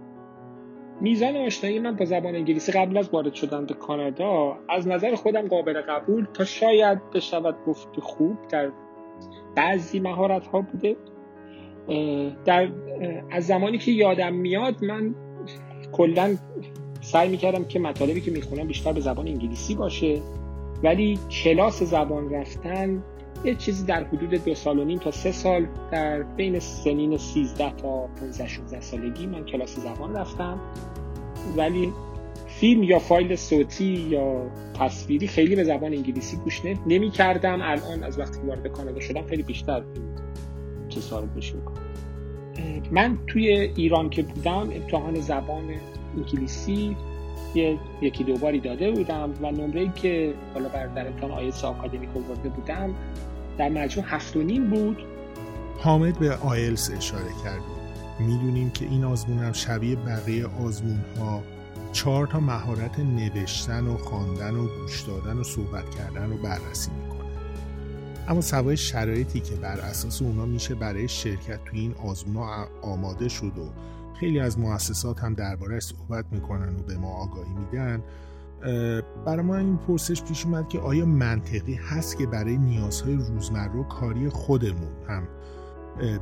میزان آشنایی من با زبان انگلیسی قبل از وارد شدن به کانادا از نظر خودم قابل قبول تا شاید بشود گفت خوب در بعضی مهارت ها بوده در از زمانی که یادم میاد من کلا سعی می‌کردم که مطالبی که می‌خونم بیشتر به زبان انگلیسی باشه. ولی کلاس زبان رفتن یه چیزی در حدود دو سال و نیم تا سه سال در بین سنین 13 تا 15 16 سالگی من کلاس زبان رفتم. ولی فیلم یا فایل صوتی یا تصویری خیلی به زبان انگلیسی گوش نمی کردم. الان از وقتی وارد کانادا شدم خیلی بیشتر چه سال گوش می‌کنم من توی ایران که بودم امتحان زبان انگلیسی یه یکی دو باری داده بودم و نمره که حالا بر در امتحان آیلتس آکادمیک آورده بودم در مجموع هفت و نیم بود. حامد به آیلس اشاره کردیم می‌دونیم که این آزمون هم شبیه بقیه آزمون ها چهار تا مهارت نوشتن و خواندن و گوش دادن و صحبت کردن رو بررسی می‌کنه. اما سوای شرایطی که بر اساس اونا میشه برای شرکت توی این آزمون ها آماده شد و خیلی از مؤسسات هم دربارهش صحبت می‌کنن و به ما آگاهی میدن. برای ما این پرسش پیش اومد که آیا منطقی هست که برای نیازهای روزمره کاری خودمون هم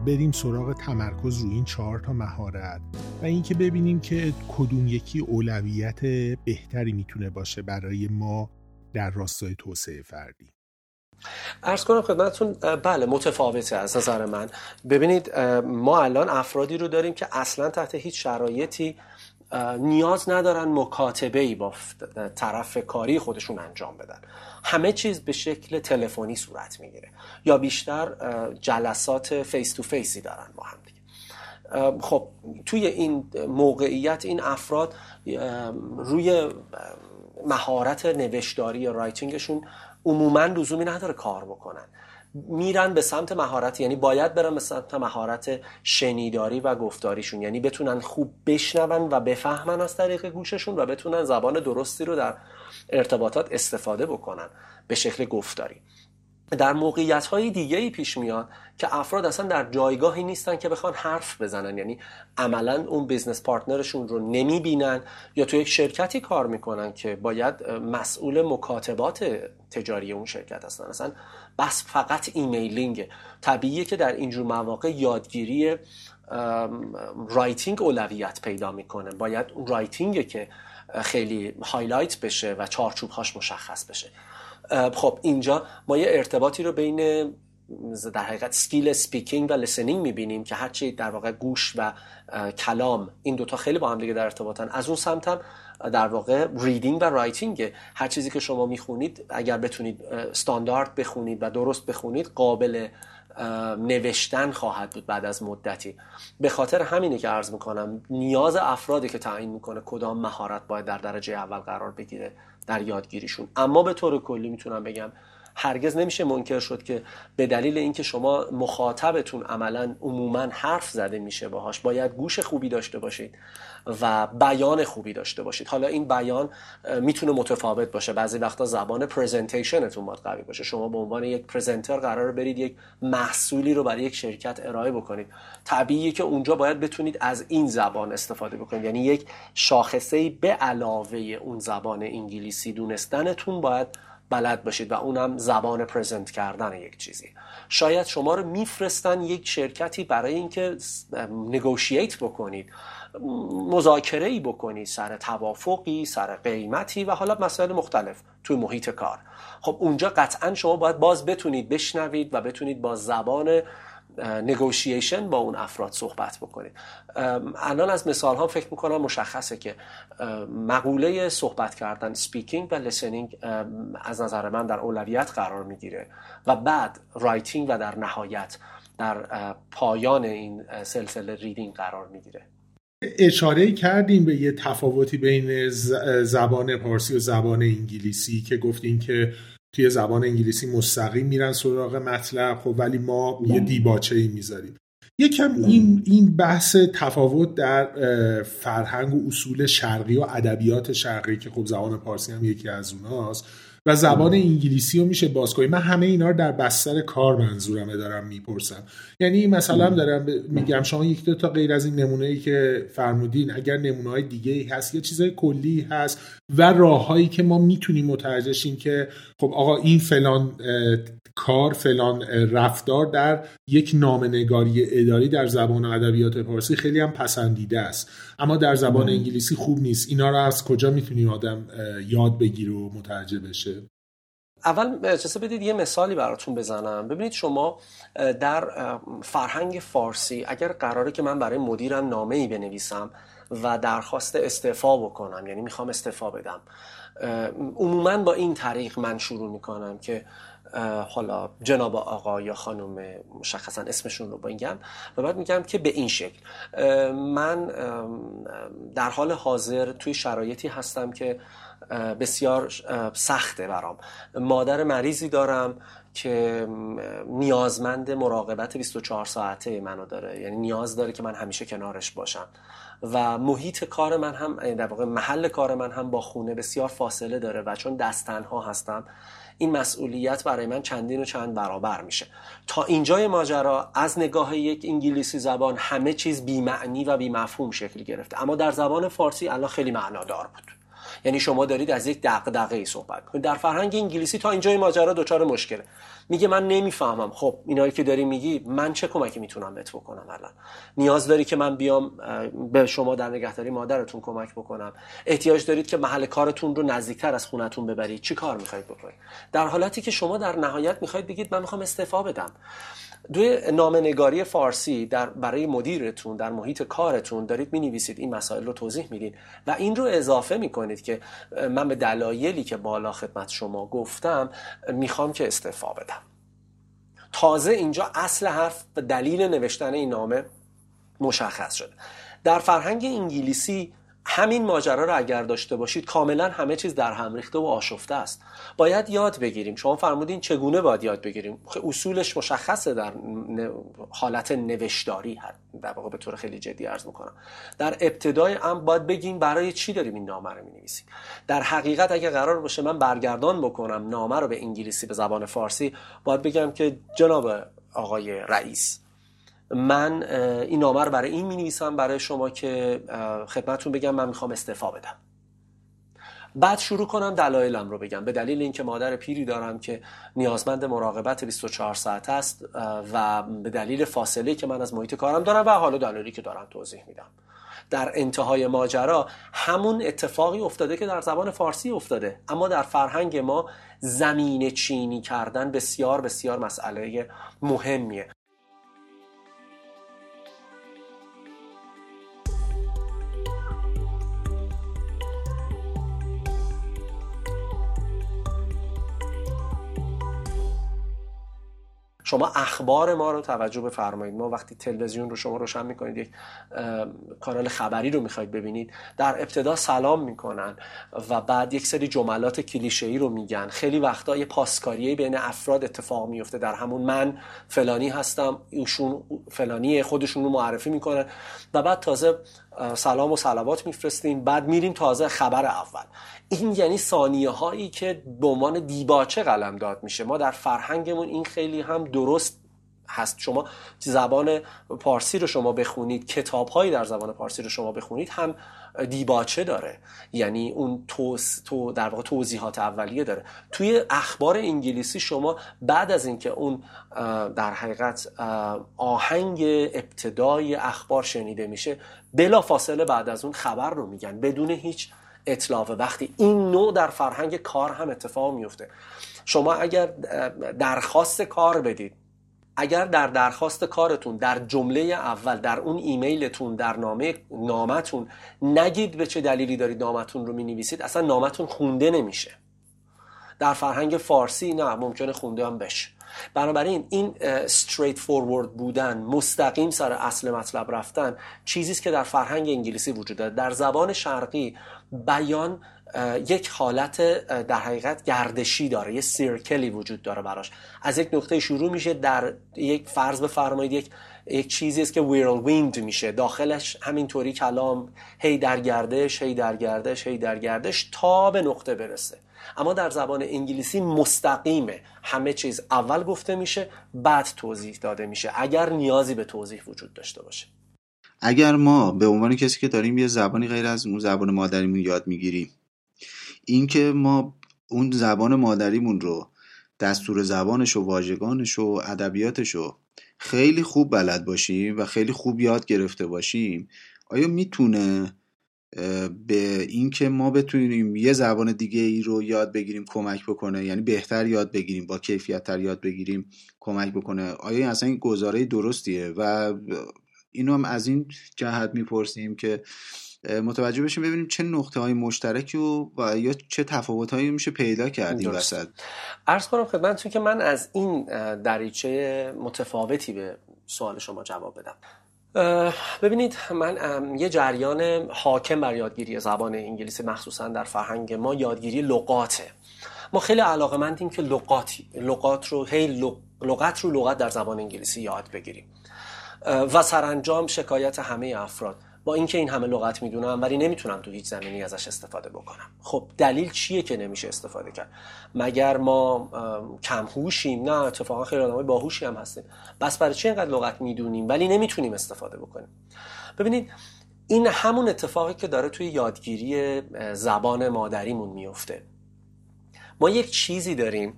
بریم سراغ تمرکز روی این چهار تا مهارت و اینکه ببینیم که کدوم یکی اولویت بهتری می‌تونه باشه برای ما در راستای توسعه فردی. ارز کنم خدمتتون بله متفاوته از نظر من. ببینید ما الان افرادی رو داریم که اصلا تحت هیچ شرایطی نیاز ندارن مکاتبه ای با طرف کاری خودشون انجام بدن. همه چیز به شکل تلفنی صورت می‌گیره. یا بیشتر جلسات face to face ی دارن با هم دیگه. خب توی این موقعیت این افراد روی مهارت نوشتاری یا writing شون عموما لزومی نداره کار بکنن. میرن به سمت مهارت یعنی باید برن به سمت مهارت شنیداری و گفتاریشون. یعنی بتونن خوب بشنون و بفهمن از طریق گوششون و بتونن زبان درستی رو در ارتباطات استفاده بکنن به شکل گفتاری. در موقعیت های دیگه ای پیش میاد که افراد اصلا در جایگاهی نیستن که بخوان حرف بزنن. یعنی عملا اون business partner شون رو نمی‌بینن یا تو یک شرکتی کار می‌کنن که باید مسئول مکاتبات تجاری اون شرکت هستن. اصلا بس فقط emailing. طبیعیه که در اینجور مواقع یادگیری writing اولویت پیدا می‌کنه. باید اون writing که خیلی highlight بشه و چارچوب هاش مشخص بشه. خب اینجا ما یه ارتباطی رو بین در حقیقت skill speaking و listening می‌بینیم که هرچی در واقع گوش و کلام این دوتا خیلی با هم دیگه در ارتباطن. از اون سمت هم در واقع reading و writing هر چیزی که شما می‌خونید اگر بتونید استاندارد بخونید و درست بخونید قابل نوشتن خواهد بود بعد از مدتی. به خاطر همینه که عرض می‌کنم نیاز افرادی که تعیین می‌کنه کدام مهارت باید در درجه اول قرار بگیره. در یادگیریشون. اما به طور کلی می‌تونم بگم هرگز نمیشه منکر شد که به دلیل اینکه شما مخاطبتون عملا عموما حرف زده میشه باهاش باید گوش خوبی داشته باشید. و بیان خوبی داشته باشید. حالا این بیان می‌تونه متفاوت باشه. بعضی وقتا زبان پرزنتیشنتون باید قوی باشه. شما به عنوان یک پرزنتر قرار برید یک محصولی رو برای یک شرکت ارائه بکنید. طبیعیه که اونجا باید بتونید از این زبان استفاده بکنید. یعنی یک شاخصه به علاوه اون زبان انگلیسی دونستنتون باید بلد باشید و اونم زبان پرزنت کردن یک چیزی. شاید شما رو میفرستن یک شرکتی برای اینکه نگوشییت بکنید. مذاکره ای بکنید سر توافقی سر قیمتی و حالا مسائل مختلف توی محیط کار. خب اونجا قطعا شما باید باز بتونید بشنوید و بتونید با زبان negotiation با اون افراد صحبت بکنید. الان از مثال ها فکر می‌کنم مشخصه که مقوله صحبت کردن speaking و listening از نظر من در اولویت قرار می‌گیره و بعد writing و در نهایت در پایان این سلسله reading قرار می‌گیره. اشاره کردیم به یه تفاوتی بین زبان پارسی و زبان انگلیسی که گفتین که توی زبان انگلیسی مستقیم میرن سراغ مطلب خب ولی ما یه دیباچه ای می‌ذاریم. یکم این این بحث تفاوت در فرهنگ و اصول شرقی و ادبیات شرقی که خب زبان پارسی هم یکی از اوناست. و زبان انگلیسی رو میشه باز کنیم من همه اینا رو در بستر کار منظورمه دارم می‌پرسم. یعنی مثلا دارم میگم شما یک دو تا غیر از این نمونه ای که فرمودین اگر نمونه های دیگه ای هست یه چیزای کلی هست و راههایی که ما می‌تونیم متوجه که خب آقا این فلان کار فلان رفتار در یک نامنگاری اداری در زبان ادبیات پارسی خیلی هم پسندیده است. اما در زبان انگلیسی خوب نیست. اینا رو از کجا می‌تونیم آدم یاد بگیره و متوجه بشه؟ اول اجازه بدید یه مثالی براتون بزنم. ببینید شما در فرهنگ فارسی اگر قراره که من برای مدیرم نامه ای بنویسم و درخواست استعفا بکنم یعنی می‌خوام استعفا بدم عموما با این طریق من شروع می‌کنم که حالا جناب آقا یا خانم مشخصا اسمشون رو بگم و بعد میگم که به این شکل. من در حال حاضر توی شرایطی هستم که بسیار سخته برام. مادر مریضی دارم که نیازمند مراقبت 24 ساعته منو داره. یعنی نیاز داره که من همیشه کنارش باشم. و محیط کار من هم در واقع محل کار من هم با خونه بسیار فاصله داره و چون دستنها هستم این مسئولیت برای من چندین و چند برابر میشه. تا اینجای ماجرا از نگاه یک انگلیسی زبان همه چیز بیمعنی و بیمفهوم شکل گرفته. اما در زبان فارسی الان خیلی معنادار بود. یعنی شما دارید از یک دغدغه ای صحبت کنید در فرهنگ انگلیسی تا اینجای ماجرا دچار مشکله. میگه من نمی‌فهمم. خب اینایی که داری میگی من چه کمکی می‌تونم بهت بکنم الان؟ نیاز داری که من بیام به شما در نگهداری مادرتون کمک بکنم؟ احتیاج دارید که محل کارتون رو نزدیکتر از خونتون ببرید؟ چی کار می‌خواید بکنید؟ در حالتی که شما در نهایت می‌خواید بگید من می‌خوام استعفا بدم. دوی نامنگاری فارسی در برای مدیرتون در محیط کارتون دارید می نویسید این مسائل رو توضیح می‌دید و این رو اضافه می کنید که من به دلایلی که بالا خدمت شما گفتم می‌خوام که استعفا بدم. تازه اینجا اصل حرف و دلیل نوشتن این نامه مشخص شده. در فرهنگ انگلیسی همین ماجرا رو اگر داشته باشید کاملا همه چیز در هم ریخته و آشفته است. باید یاد بگیریم. شما فرمودین چگونه باید یاد بگیریم؟ اصولش مشخصه در حالت نوشتاری در واقع به طور خیلی جدی عرض می‌کنم. در ابتدای هم باید بگیم برای چی داریم این نامه رو می‌نویسیم. در حقیقت اگر قرار باشه من برگردان بکنم نامه رو به انگلیسی به زبان فارسی باید بگم که جناب آقای رئیس من این نامه رو برای این می نویسم برای شما که خدمتتون بگم من می‌خوام استعفا بدم. بعد شروع کنم دلایلم رو بگم. به دلیل اینکه مادر پیری دارم که نیازمند مراقبت 24 ساعت است و به دلیل فاصله که من از محیط کارم دارم و حالا دلایلی که دارم توضیح میدم. در انتهای ماجرا همون اتفاقی افتاده که در زبان فارسی افتاده. اما در فرهنگ ما زمین چینی کردن بسیار بسیار مسئله مهمیه. شما اخبار ما رو توجه بفرمایید. ما وقتی تلویزیون رو شما روشن می‌کنید یک کانال خبری رو می‌خواید ببینید در ابتدا سلام می‌کنن و بعد یک سری جملات کلیشه ای رو میگن. خیلی وقتا یه پاسکاری بین افراد اتفاق میفته در همون من فلانی هستم ایشون فلانی خودشون رو معرفی می‌کنن و بعد تازه سلام و سلوات میفرستیم. بعد میریم تازه خبر اول. این یعنی ثانیه هایی که به عنوان دیباچه قلم داد میشه. ما در فرهنگمون این خیلی هم درست هست. شما زبان پارسی رو شما بخونید کتاب هایی در زبان پارسی رو شما بخونید هم دیباچه داره. یعنی اون توس، تو در واقع توضیحات اولیه داره. توی اخبار انگلیسی شما بعد از اینکه اون در حقیقت آهنگ ابتدای اخبار شنیده میشه بلا فاصله بعد از اون خبر رو میگن. بدون هیچ اطلاف وقتی. این نوع در فرهنگ کار هم اتفاق میفته. شما اگر درخواست کار بدید اگر در درخواست کارتون در جمله اول در اون ایمیلتون در نامه نامتون نگید به چه دلیلی دارید نامتون رو می نویسید اصلا نامتون خونده نمیشه. در فرهنگ فارسی نه ممکنه خونده هم بشه. بنابراین این استریت فورورد بودن مستقیم سر اصل مطلب رفتن چیزی است که در فرهنگ انگلیسی وجود داره. در زبان شرقی بیان یک حالت در حقیقت گردشی داره یه سیرکلی وجود داره براش. از یک نقطه شروع میشه در یک فرض بفرمایید یک یک چیزی است که ویند میشه. داخلش همینطوری کلام هی در گردش هی در گردش هی در گردش تا به نقطه برسه. اما در زبان انگلیسی مستقیمه. همه چیز اول گفته میشه بعد توضیح داده میشه. اگر نیازی به توضیح وجود داشته باشه. اگر ما به عنوان کسی که داریم یه زبانی غیر از اون زبان مادریمون یاد می‌گیریم اینکه ما اون زبان مادریمون رو دستور زبانش و واژگانش و ادبیاتش رو خیلی خوب بلد باشیم و خیلی خوب یاد گرفته باشیم آیا می‌تونه به اینکه ما بتونیم یه زبان دیگه ای رو یاد بگیریم کمک بکنه یعنی بهتر یاد بگیریم با کیفیت تر یاد بگیریم کمک بکنه؟ آیا این اصلا این گزاره درستیه؟ و اینو هم از این جهت می‌پرسیم که متوجه بشیم ببینیم چه نقطه های مشترکی و, و یا چه تفاوت هایی میشه پیدا کردیم وسط. ارز کنم خدمتتون که من از این دریچه متفاوتی به سوال شما جواب بدم. ببینید من یه جریان حاکم بر یادگیری زبان انگلیسی مخصوصا در فرهنگ ما یادگیری لغاته. ما خیلی علاقه مندیم که لغاتی لغات رو هی لغت رو لغت در زبان انگلیسی یاد بگیریم. و سرانجام شکایت همه افراد. با اینکه این همه لغت می‌دونم ولی نمی‌تونم تو هیچ زمینی ازش استفاده بکنم. خب دلیل چیه که نمیشه استفاده کرد؟ مگر ما کم هوشیم نه اتفاقا خیلی آدمای باهوشی هم هستیم. بس برای چی اینقدر لغت می‌دونیم؟ ولی نمی‌تونیم استفاده بکنیم. ببینید این همون اتفاقی که داره توی یادگیری زبان مادریمون میفته ما یک چیزی داریم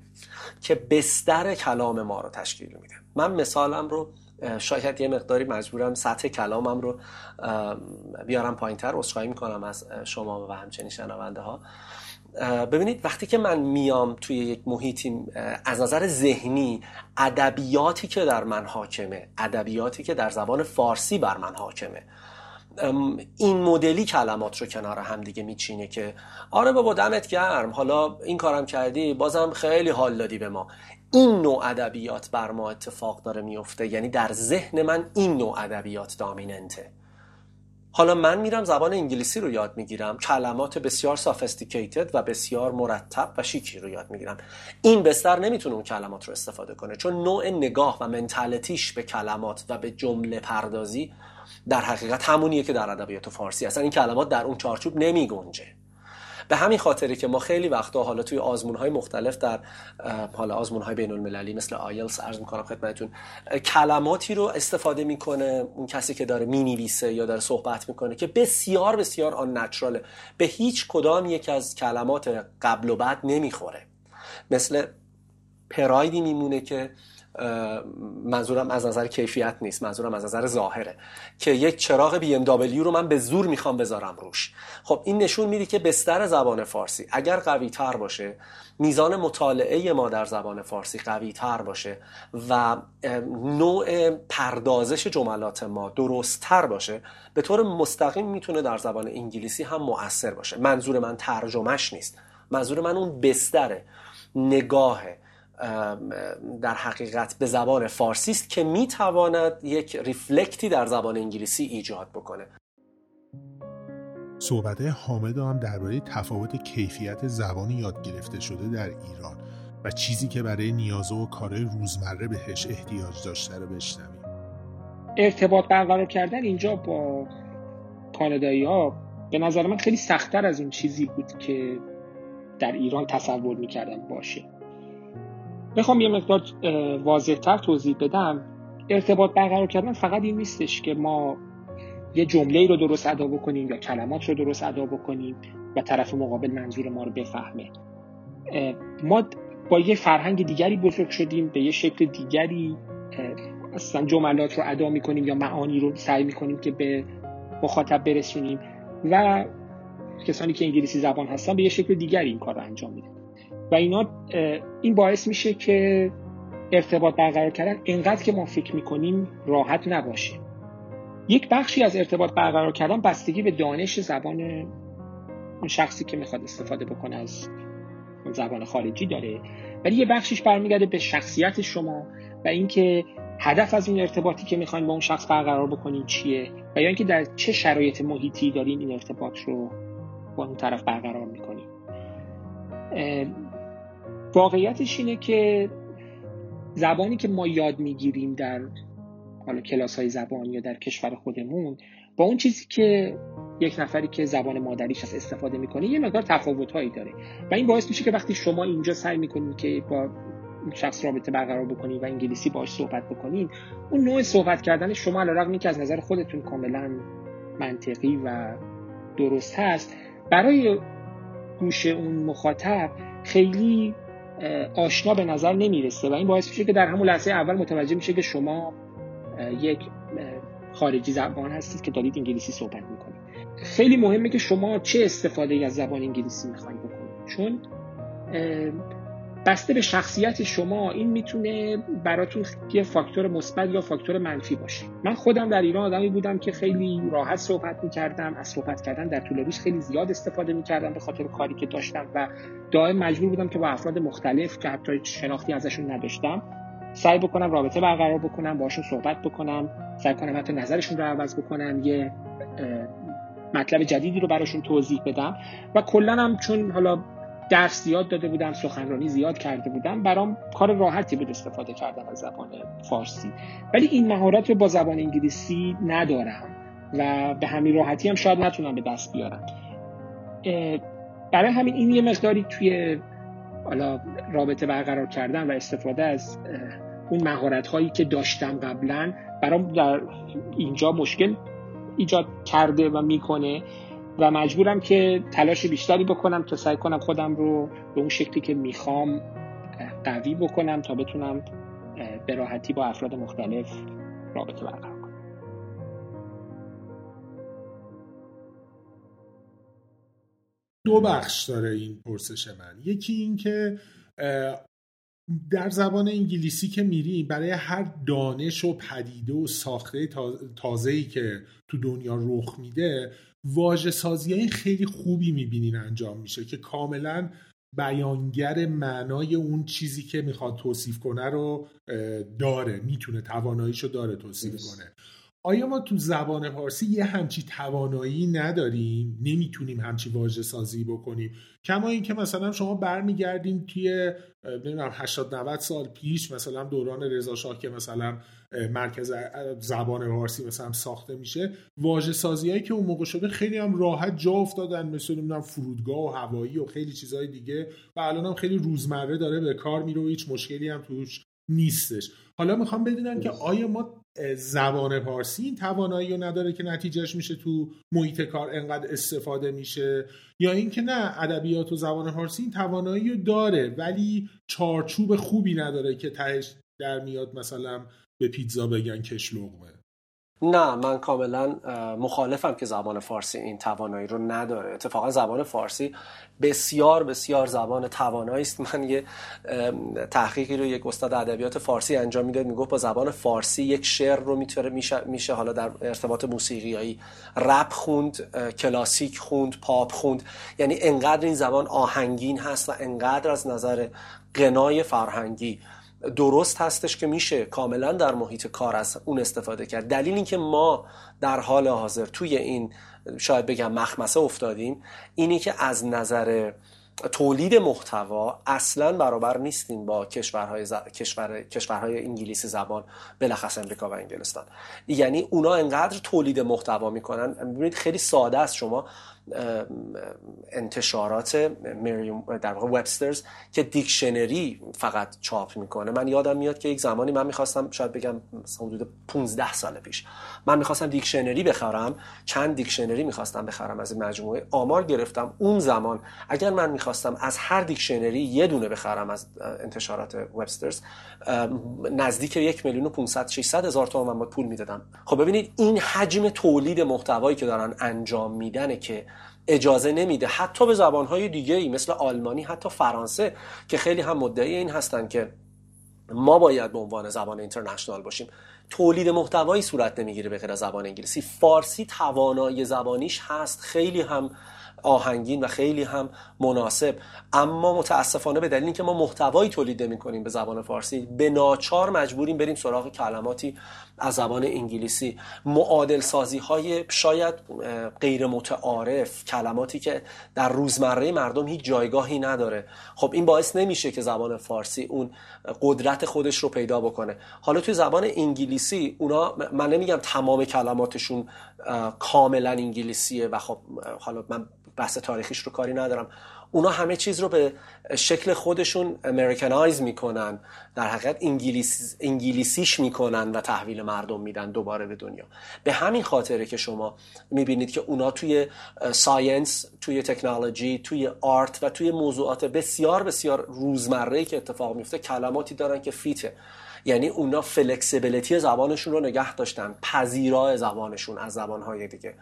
که بستر کلام ما رو تشکیل میده. من مثالم رو شاید یه مقداری مجبورم سطح کلامم رو بیارم پایین تر اصخایی می‌کنم از شما و همچنین شنونده ها ببینید وقتی که من میام توی یک محیطی از نظر ذهنی ادبیاتی که در من حاکمه ادبیاتی که در زبان فارسی بر من حاکمه این مدلی کلمات رو کنار هم دیگه میچینه که آره بابا دمت گرم حالا این کارم کردی بازم خیلی حال دادی به ما. این نوع ادبیات بر ما اتفاق داره میفته. یعنی در ذهن من این نوع ادبیات دامیننته. حالا من میرم زبان انگلیسی رو یاد می‌گیرم کلمات بسیار سافستیکیتد و بسیار مرتب و شیکی رو یاد می‌گیرم. این بستر نمی‌تونه اون کلمات رو استفاده کنه چون نوع نگاه و منتالتیش به کلمات و به جمله پردازی در حقیقت همونیه که در ادبیات فارسی اصلا این کلمات در اون چارچوب نمی گنجه به همین خاطری که ما خیلی وقتا حالا توی آزمون های مختلف در حالا آزمون های بین المللی مثل آیلس عرض می‌کنم خدمتتون کلماتی رو استفاده می‌کنه اون کسی که داره می‌نویسه یا داره صحبت می‌کنه که بسیار بسیار آن نچراله به هیچ کدام یک از کلمات قبل و بعد نمی‌خوره. مثل پرایدی میمونه که منظورم از نظر کیفیت نیست منظورم از نظر ظاهره. که یک چراغ بی ام رو من به زور می‌خوام بذارم روش. خب این نشون میده که بستر زبان فارسی اگر قوی تر باشه میزان مطالعه ما در زبان فارسی قوی تر باشه و نوع پردازش جملات ما درست تر باشه به طور مستقیم می‌تونه در زبان انگلیسی هم مؤثر باشه. منظور من ترجمهش نیست. منظور من اون بستره نگاهه در حقیقت به زبان فارسی است که می‌تواند یک ریفلکتی در زبان انگلیسی ایجاد بکنه. صحبت حامد هم درباره تفاوت کیفیت زبان یاد گرفته شده در ایران و چیزی که برای نیازه و کارهای روزمره بهش احتیاج داشته رو بشنویم. ارتباط برقرار کردن اینجا با کانادایی ها به نظر من خیلی سختتر از اون چیزی بود که در ایران تصور می‌کردم باشه. بخوام یه مقدار واضحتر توضیح بدم. ارتباط برقرار کردن فقط این نیستش که ما یه جمله رو درست ادا بکنیم یا کلمات رو درست ادا بکنیم و طرف مقابل منظور ما رو بفهمه. ما با یه فرهنگ دیگری بزرگ شدیم به یه شکل دیگری اصلا جملات رو ادا می‌کنیم یا معانی رو سعی می‌کنیم که به مخاطب برسونیم و کسانی که انگلیسی زبان هستن به یه شکل دیگری این کار رو انجام میدن. و اینا این باعث میشه که ارتباط برقرار کردن. انقدر که ما فکر می‌کنیم راحت نباشه. یک بخشی از ارتباط برقرار کردن بستگی به دانش زبان اون شخصی که می‌خواد استفاده بکنه از زبان خارجی داره. ولی یه بخشیش برمیگرده به شخصیت شما و اینکه هدف از این ارتباطی که می‌خواین با اون شخص برقرار بکنین چیه و یا اینکه در چه شرایط محیطی دارین این ارتباط رو با اون طرف برقرار می‌کنین واقعیتش اینه که زبانی که ما یاد می‌گیریم در حالا کلاس های زبان یا در کشور خودمون با اون چیزی که یک نفری که زبان مادریش از استفاده می‌کنه یه مقدار تفاوت هایی داره. و این باعث میشه که وقتی شما اینجا سعی می‌کنید که با شخص رابطه برقرار بکنید و انگلیسی باش صحبت بکنید اون نوع صحبت کردن شما علیرغم که از نظر خودتون کاملا منطقی و درست هست برای گوش اون مخاطب خیلی آشنا به نظر نمی‌رسه و این باعث میشه که در همون لحظه اول متوجه میشه که شما یک خارجی زبان هستید که دارید انگلیسی صحبت می‌کنید. خیلی مهمه که شما چه استفاده از زبان انگلیسی می‌خواید بکنید. چون بسته به شخصیت شما این می‌تونه براتون یه فاکتور مثبت یا فاکتور منفی باشه. من خودم در ایران آدمی بودم که خیلی راحت صحبت می‌کردم از صحبت کردن در طول روز خیلی زیاد استفاده می‌کردم به خاطر کاری که داشتم و دائم مجبور بودم که با افراد مختلف که حتی شناختی ازشون نداشتم سعی بکنم رابطه برقرار بکنم باشون صحبت بکنم سعی کنم حتی نظرشون رو عوض بکنم یه مطلب جدیدی رو براشون توضیح بدم. و کلا هم چون حالا درس زیاد داده بودم سخنرانی زیاد کرده بودم برام کار راحتی بود استفاده کردن از زبان فارسی. ولی این مهارت رو با زبان انگلیسی ندارم و به همین راحتی هم شاید نتونم به دست بیارم. برای همین این یه مقداری توی حالا رابطه برقرار کردن و استفاده از اون مهارت هایی که داشتم قبلا برام در اینجا مشکل ایجاد کرده و می‌کنه. و مجبورم که تلاش بیشتری بکنم تا سعی کنم خودم رو به اون شکلی که می‌خوام قوی بکنم تا بتونم به راحتی با افراد مختلف رابطه برقرار کنم. دو بخش داره این پرسش من. یکی این که در زبان انگلیسی که میری برای هر دانش و پدیده و ساخته تازه‌ای که تو دنیا رخ میده واژه سازی های خیلی خوبی می‌بینین انجام میشه که کاملا بیانگر معنای اون چیزی که می‌خواد توصیف کنه رو داره می‌تونه تواناییشو داره توصیف کنه. آیا ما تو زبان فارسی یه همچی توانایی نداریم؟ نمی‌تونیم همچی واژه سازی بکنیم. کما اینکه مثلا شما برمیگردیم توی نمی‌دونم 80 90 سال پیش مثلا دوران رضا شاه که مثلا مرکز زبان فارسی مثلا ساخته میشه. واژه سازی هایی که اون موقع شده خیلی هم راحت جا افتادن مثل نمی‌دونم فرودگاه و هوایی و خیلی چیزهای دیگه. و الان هم خیلی روزمره داره به کار میره و هیچ مشکلی هم توش نیستش. حالا می‌خوام بدونم که آیا ما زبان پارسی این توانایی رو نداره که نتیجهش میشه تو محیط کار انقدر استفاده میشه؟ یا اینکه نه ادبیات و زبان پارسی این توانایی رو داره ولی چارچوب خوبی نداره که تهش در میاد مثلا به پیتزا بگن کش لغمه نه من کاملا مخالفم که زبان فارسی این توانایی رو نداره. اتفاقا زبان فارسی بسیار بسیار زبان توانایی است. من یه تحقیقی رو یک استاد ادبیات فارسی انجام می‌داد. می‌گفت با زبان فارسی یک شعر رو می‌تونه میشه, میشه حالا در ارتباط موسیقیایی رپ خوند کلاسیک خوند پاپ خوند. یعنی انقدر این زبان آهنگین هست و انقدر از نظر قنای فرهنگی درست هستش که میشه کاملا در محیط کار از اون استفاده کرد. دلیل اینکه ما در حال حاضر توی این شاید بگم مخمسه افتادیم اینی که از نظر تولید محتوا اصلا برابر نیستیم با کشورهای, ز... کشور... کشورهای انگلیسی زبان بلخص امریکا و انگلستان. یعنی اونا انقدر تولید محتوا می‌کنن. ببینید خیلی ساده است شما انتشارات در واقع وبسترز که دیکشنری فقط چاپ می‌کنه. من یادم میاد که یک زمانی من می‌خواستم شاید بگم حدود 15 سال پیش من می‌خواستم دیکشنری بخرم چند دیکشنری می‌خواستم بخرم از این مجموعه. آمار گرفتم اون زمان. اگر من می‌خواستم از هر دیکشنری یه دونه بخرم از انتشارات وبسترز نزدیک یک میلیون و 500 600 هزار تومان من پول می‌دادم. خب ببینید این حجم تولید محتوایی که دارن انجام میدن که اجازه نمیده حتی به زبانهای دیگه ای مثل آلمانی حتی فرانسه که خیلی هم مدعی این هستن که ما باید به عنوان زبان اینترنشنال باشیم. تولید محتوایی صورت نمی‌گیره به غیر زبان انگلیسی. فارسی توانایی زبانیش هست. خیلی هم آهنگین و خیلی هم مناسب. اما متاسفانه به دلیل اینکه ما محتوایی تولید نمی کنیم به زبان فارسی به ناچار مجبوریم بریم سراغ کلماتی از زبان انگلیسی. معادل سازی های شاید غیر متعارف کلماتی که در روزمره مردم هیچ جایگاهی نداره. خب این باعث نمیشه که زبان فارسی اون قدرت خودش رو پیدا بکنه. حالا توی زبان انگلیسی اونا من نمیگم تمام کلماتشون کاملا انگلیسیه و خب حالا من بحث تاریخیش رو کاری ندارم. اونا همه چیز رو به شکل خودشون امریکنایز می‌کنن. در حقیقت انگلیس، انگلیسیش می‌کنن و تحویل مردم میدن دوباره به دنیا. به همین خاطره که شما می‌بینید که اونا توی science توی تکنولوژی توی art و توی موضوعات بسیار بسیار روزمره که اتفاق میفته کلماتی دارن که fit ه یعنی اونا flexibility زبانشون رو نگه داشتن. پذیرای زبانشون از زبانهای دیگه.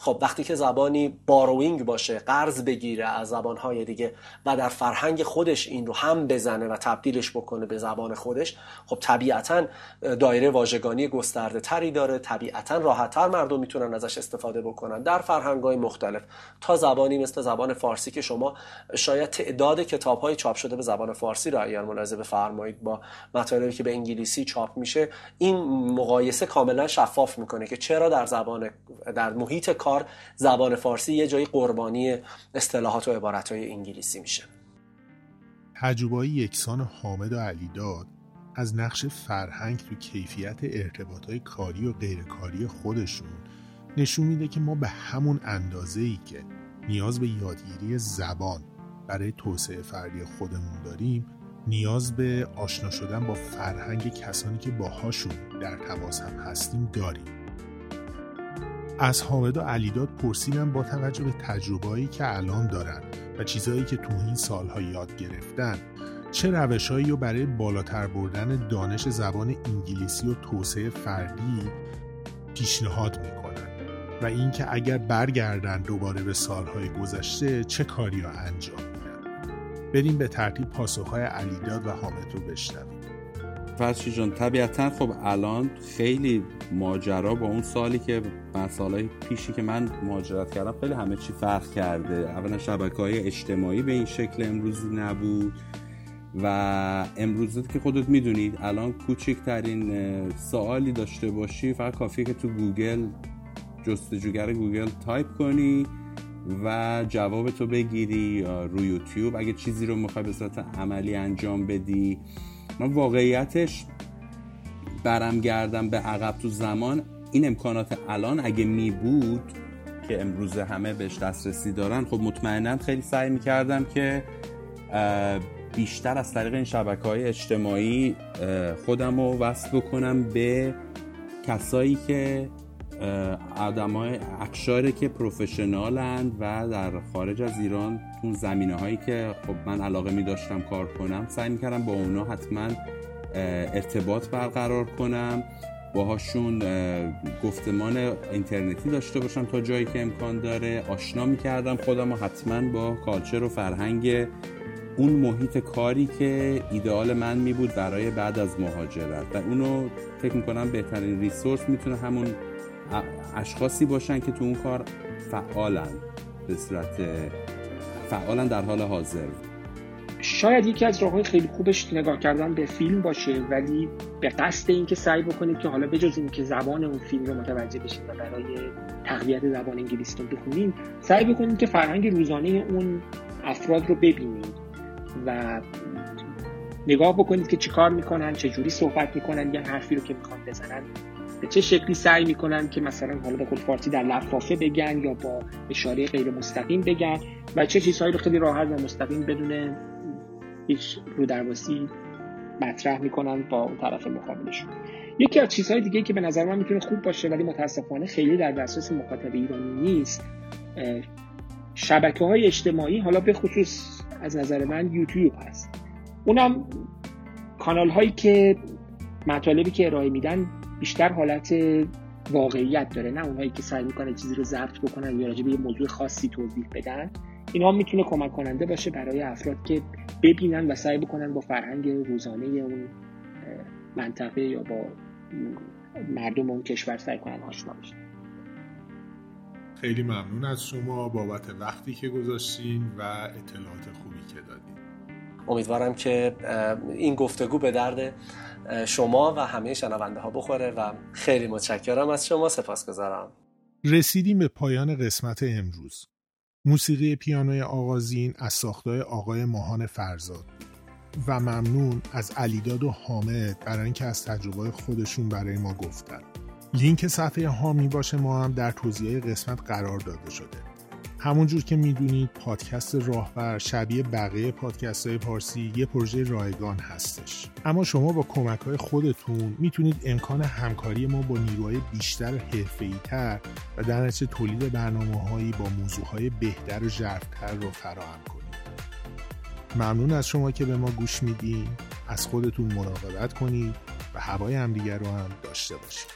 خب وقتی که زبانی borrowing باشه قرض بگیره از زبانهای دیگه و در فرهنگ خودش این رو هم بزنه و تبدیلش بکنه به زبان خودش خب طبیعتا دایره واژگانی گسترده تری داره. طبیعتا راحتتر مردم می‌تونن ازش استفاده بکنن در فرهنگ های مختلف. تا زبانی مثل زبان فارسی که شما شاید تعداد کتاب های چاپ شده به زبان فارسی را اگر ملاحظه بفرمایید با مطالبی که به انگلیسی چاپ میشه این مقایسه کاملا شفاف می‌کنه که چرا در زبان در محیط زبان فارسی یه جایی قربانی اصطلاحات و عبارتهای انگلیسی میشه. تجربه یکسان حامد و علیداد از نقش فرهنگ تو کیفیت ارتباط کاری و غیرکاری خودشون نشون میده که ما به همون اندازه ای که نیاز به یادگیری زبان برای توسعه فردی خودمون داریم نیاز به آشنا شدن با فرهنگ کسانی که باهاشون در تماس هم هستیم داریم. از حامد و علیداد پرسیدم با توجه به تجربه‌ای که الان دارن و چیزهایی که تو این سالها یاد گرفتن. چه روشهایی رو برای بالاتر بردن دانش زبان انگلیسی و توسعه فردی پیشنهاد می‌کنن؟ و اینکه اگر برگردن دوباره به سالهای گذشته چه کاری رو انجام میدن؟ بریم به ترتیب پاسخهای علیداد و حامد رو بشنویم. فرشی جان؟ طبیعتا خب الان خیلی ماجرا با اون سالی که من سالهای پیشی که من مهاجرت کردم خیلی همه چی فرق کرده. اولا شبکه های اجتماعی به این شکل امروزی نبود و امروزی که خودت می‌دونید الان کوچکترین سوالی داشته باشی فقط کافیه که تو گوگل جستجوگر گوگل تایپ کنی و جواب تو بگیری روی یوتیوب. اگه چیزی رو می‌خوای به صورت عملی انجام بدی من واقعیتش برم گردم به عقب تو زمان. این امکانات الان اگه می بود که امروز همه بهش دسترسی دارن خب مطمئنا خیلی سعی می‌کردم که بیشتر از طریق این شبکه های اجتماعی خودم رو وصل بکنم به کسایی که آدم های که پروفشنالند و در خارج از ایران اون زمینه هایی که خب من علاقه می داشتم کار کنم سعی می کردم با اونا حتما ارتباط برقرار کنم باهاشون گفتمان اینترنتی داشته باشم تا جایی که امکان داره. آشنا می‌کردم خودم حتما با کالچر و فرهنگ اون محیط کاری که ایدئال من می بود برای بعد از مهاجرت. و اونو فکر می‌کنم بهترین ریسورس می‌تونه همون اشخاصی باشن که تو اون کار فعالن. به صورت فعالن در حال حاضر. شاید یکی از راه خیلی خوبش نگاه کردن به فیلم باشه ولی به قصد اینکه سعی بکنید که حالا بجز این که زبان اون فیلم رو متوجه بشید و برای تقویت زبان انگلیسی رو بخونید سعی بکنید که فرهنگ روزانه اون افراد رو ببینید و نگاه بکنید که چیکار می‌کنن چه جوری صحبت می‌کنن یا حرفی رو که می‌خوان بزنن. به چه شکلی سعی می‌کنن که مثلا حالا به خود فارسی در لفافه بگن یا با اشاره غیر مستقیم بگن و چه چیزهایی رو خیلی راحت و مستقیم بدون هیچ رودرواسی مطرح می‌کنن با اون طرف مقابلشون. یکی از چیزهای دیگه که به نظر من می‌تونه خوب باشه ولی متاسفانه خیلی در دسترس مخاطب ایرانی نیست شبکه های اجتماعی حالا به خصوص از نظر من یوتیوب هست. اونم کانال هایی که مطالبی که ارائه میدن بیشتر حالت واقعیت داره نه اونهایی که سعی می‌کنن چیزی رو ضبط بکنن یا راجع به یه موضوع خاصی توضیح بدن. اینا می‌تونه کمک کننده باشه برای افراد که ببینن و سعی بکنن با فرهنگ روزانه اون منطقه یا با مردم اون کشور سعی کنن آشنا بشن. خیلی ممنون از شما بابت وقتی که گذاشتین و اطلاعات خوبی که دادین. امیدوارم که این گفتگو به درد شما و همه شنونده ها بخوره و خیلی متشکرم از شما سپاسگزارم. رسیدیم به پایان قسمت امروز. موسیقی پیانوی آغازین از ساختای آقای ماهان فرزاد. و ممنون از علیداد و حامد برای اینکه از تجربه خودشون برای ما گفتن. لینک صفحه هامی باشه ما هم در توضیح قسمت قرار داده شده. همونجور که می‌دونید پادکست راهبر شبیه بقیه پادکست های پارسی یه پروژه رایگان هستش. اما شما با کمک های خودتون می‌تونید امکان همکاری ما با نیروهای بیشتر حرفه‌ای تر و در نتیجه تولید برنامه هایی با موضوع های بهتر و ژرفتر رو فراهم کنید. ممنون از شما که به ما گوش میدین. از خودتون مراقبت کنید و هوای همدیگر رو هم داشته باشید.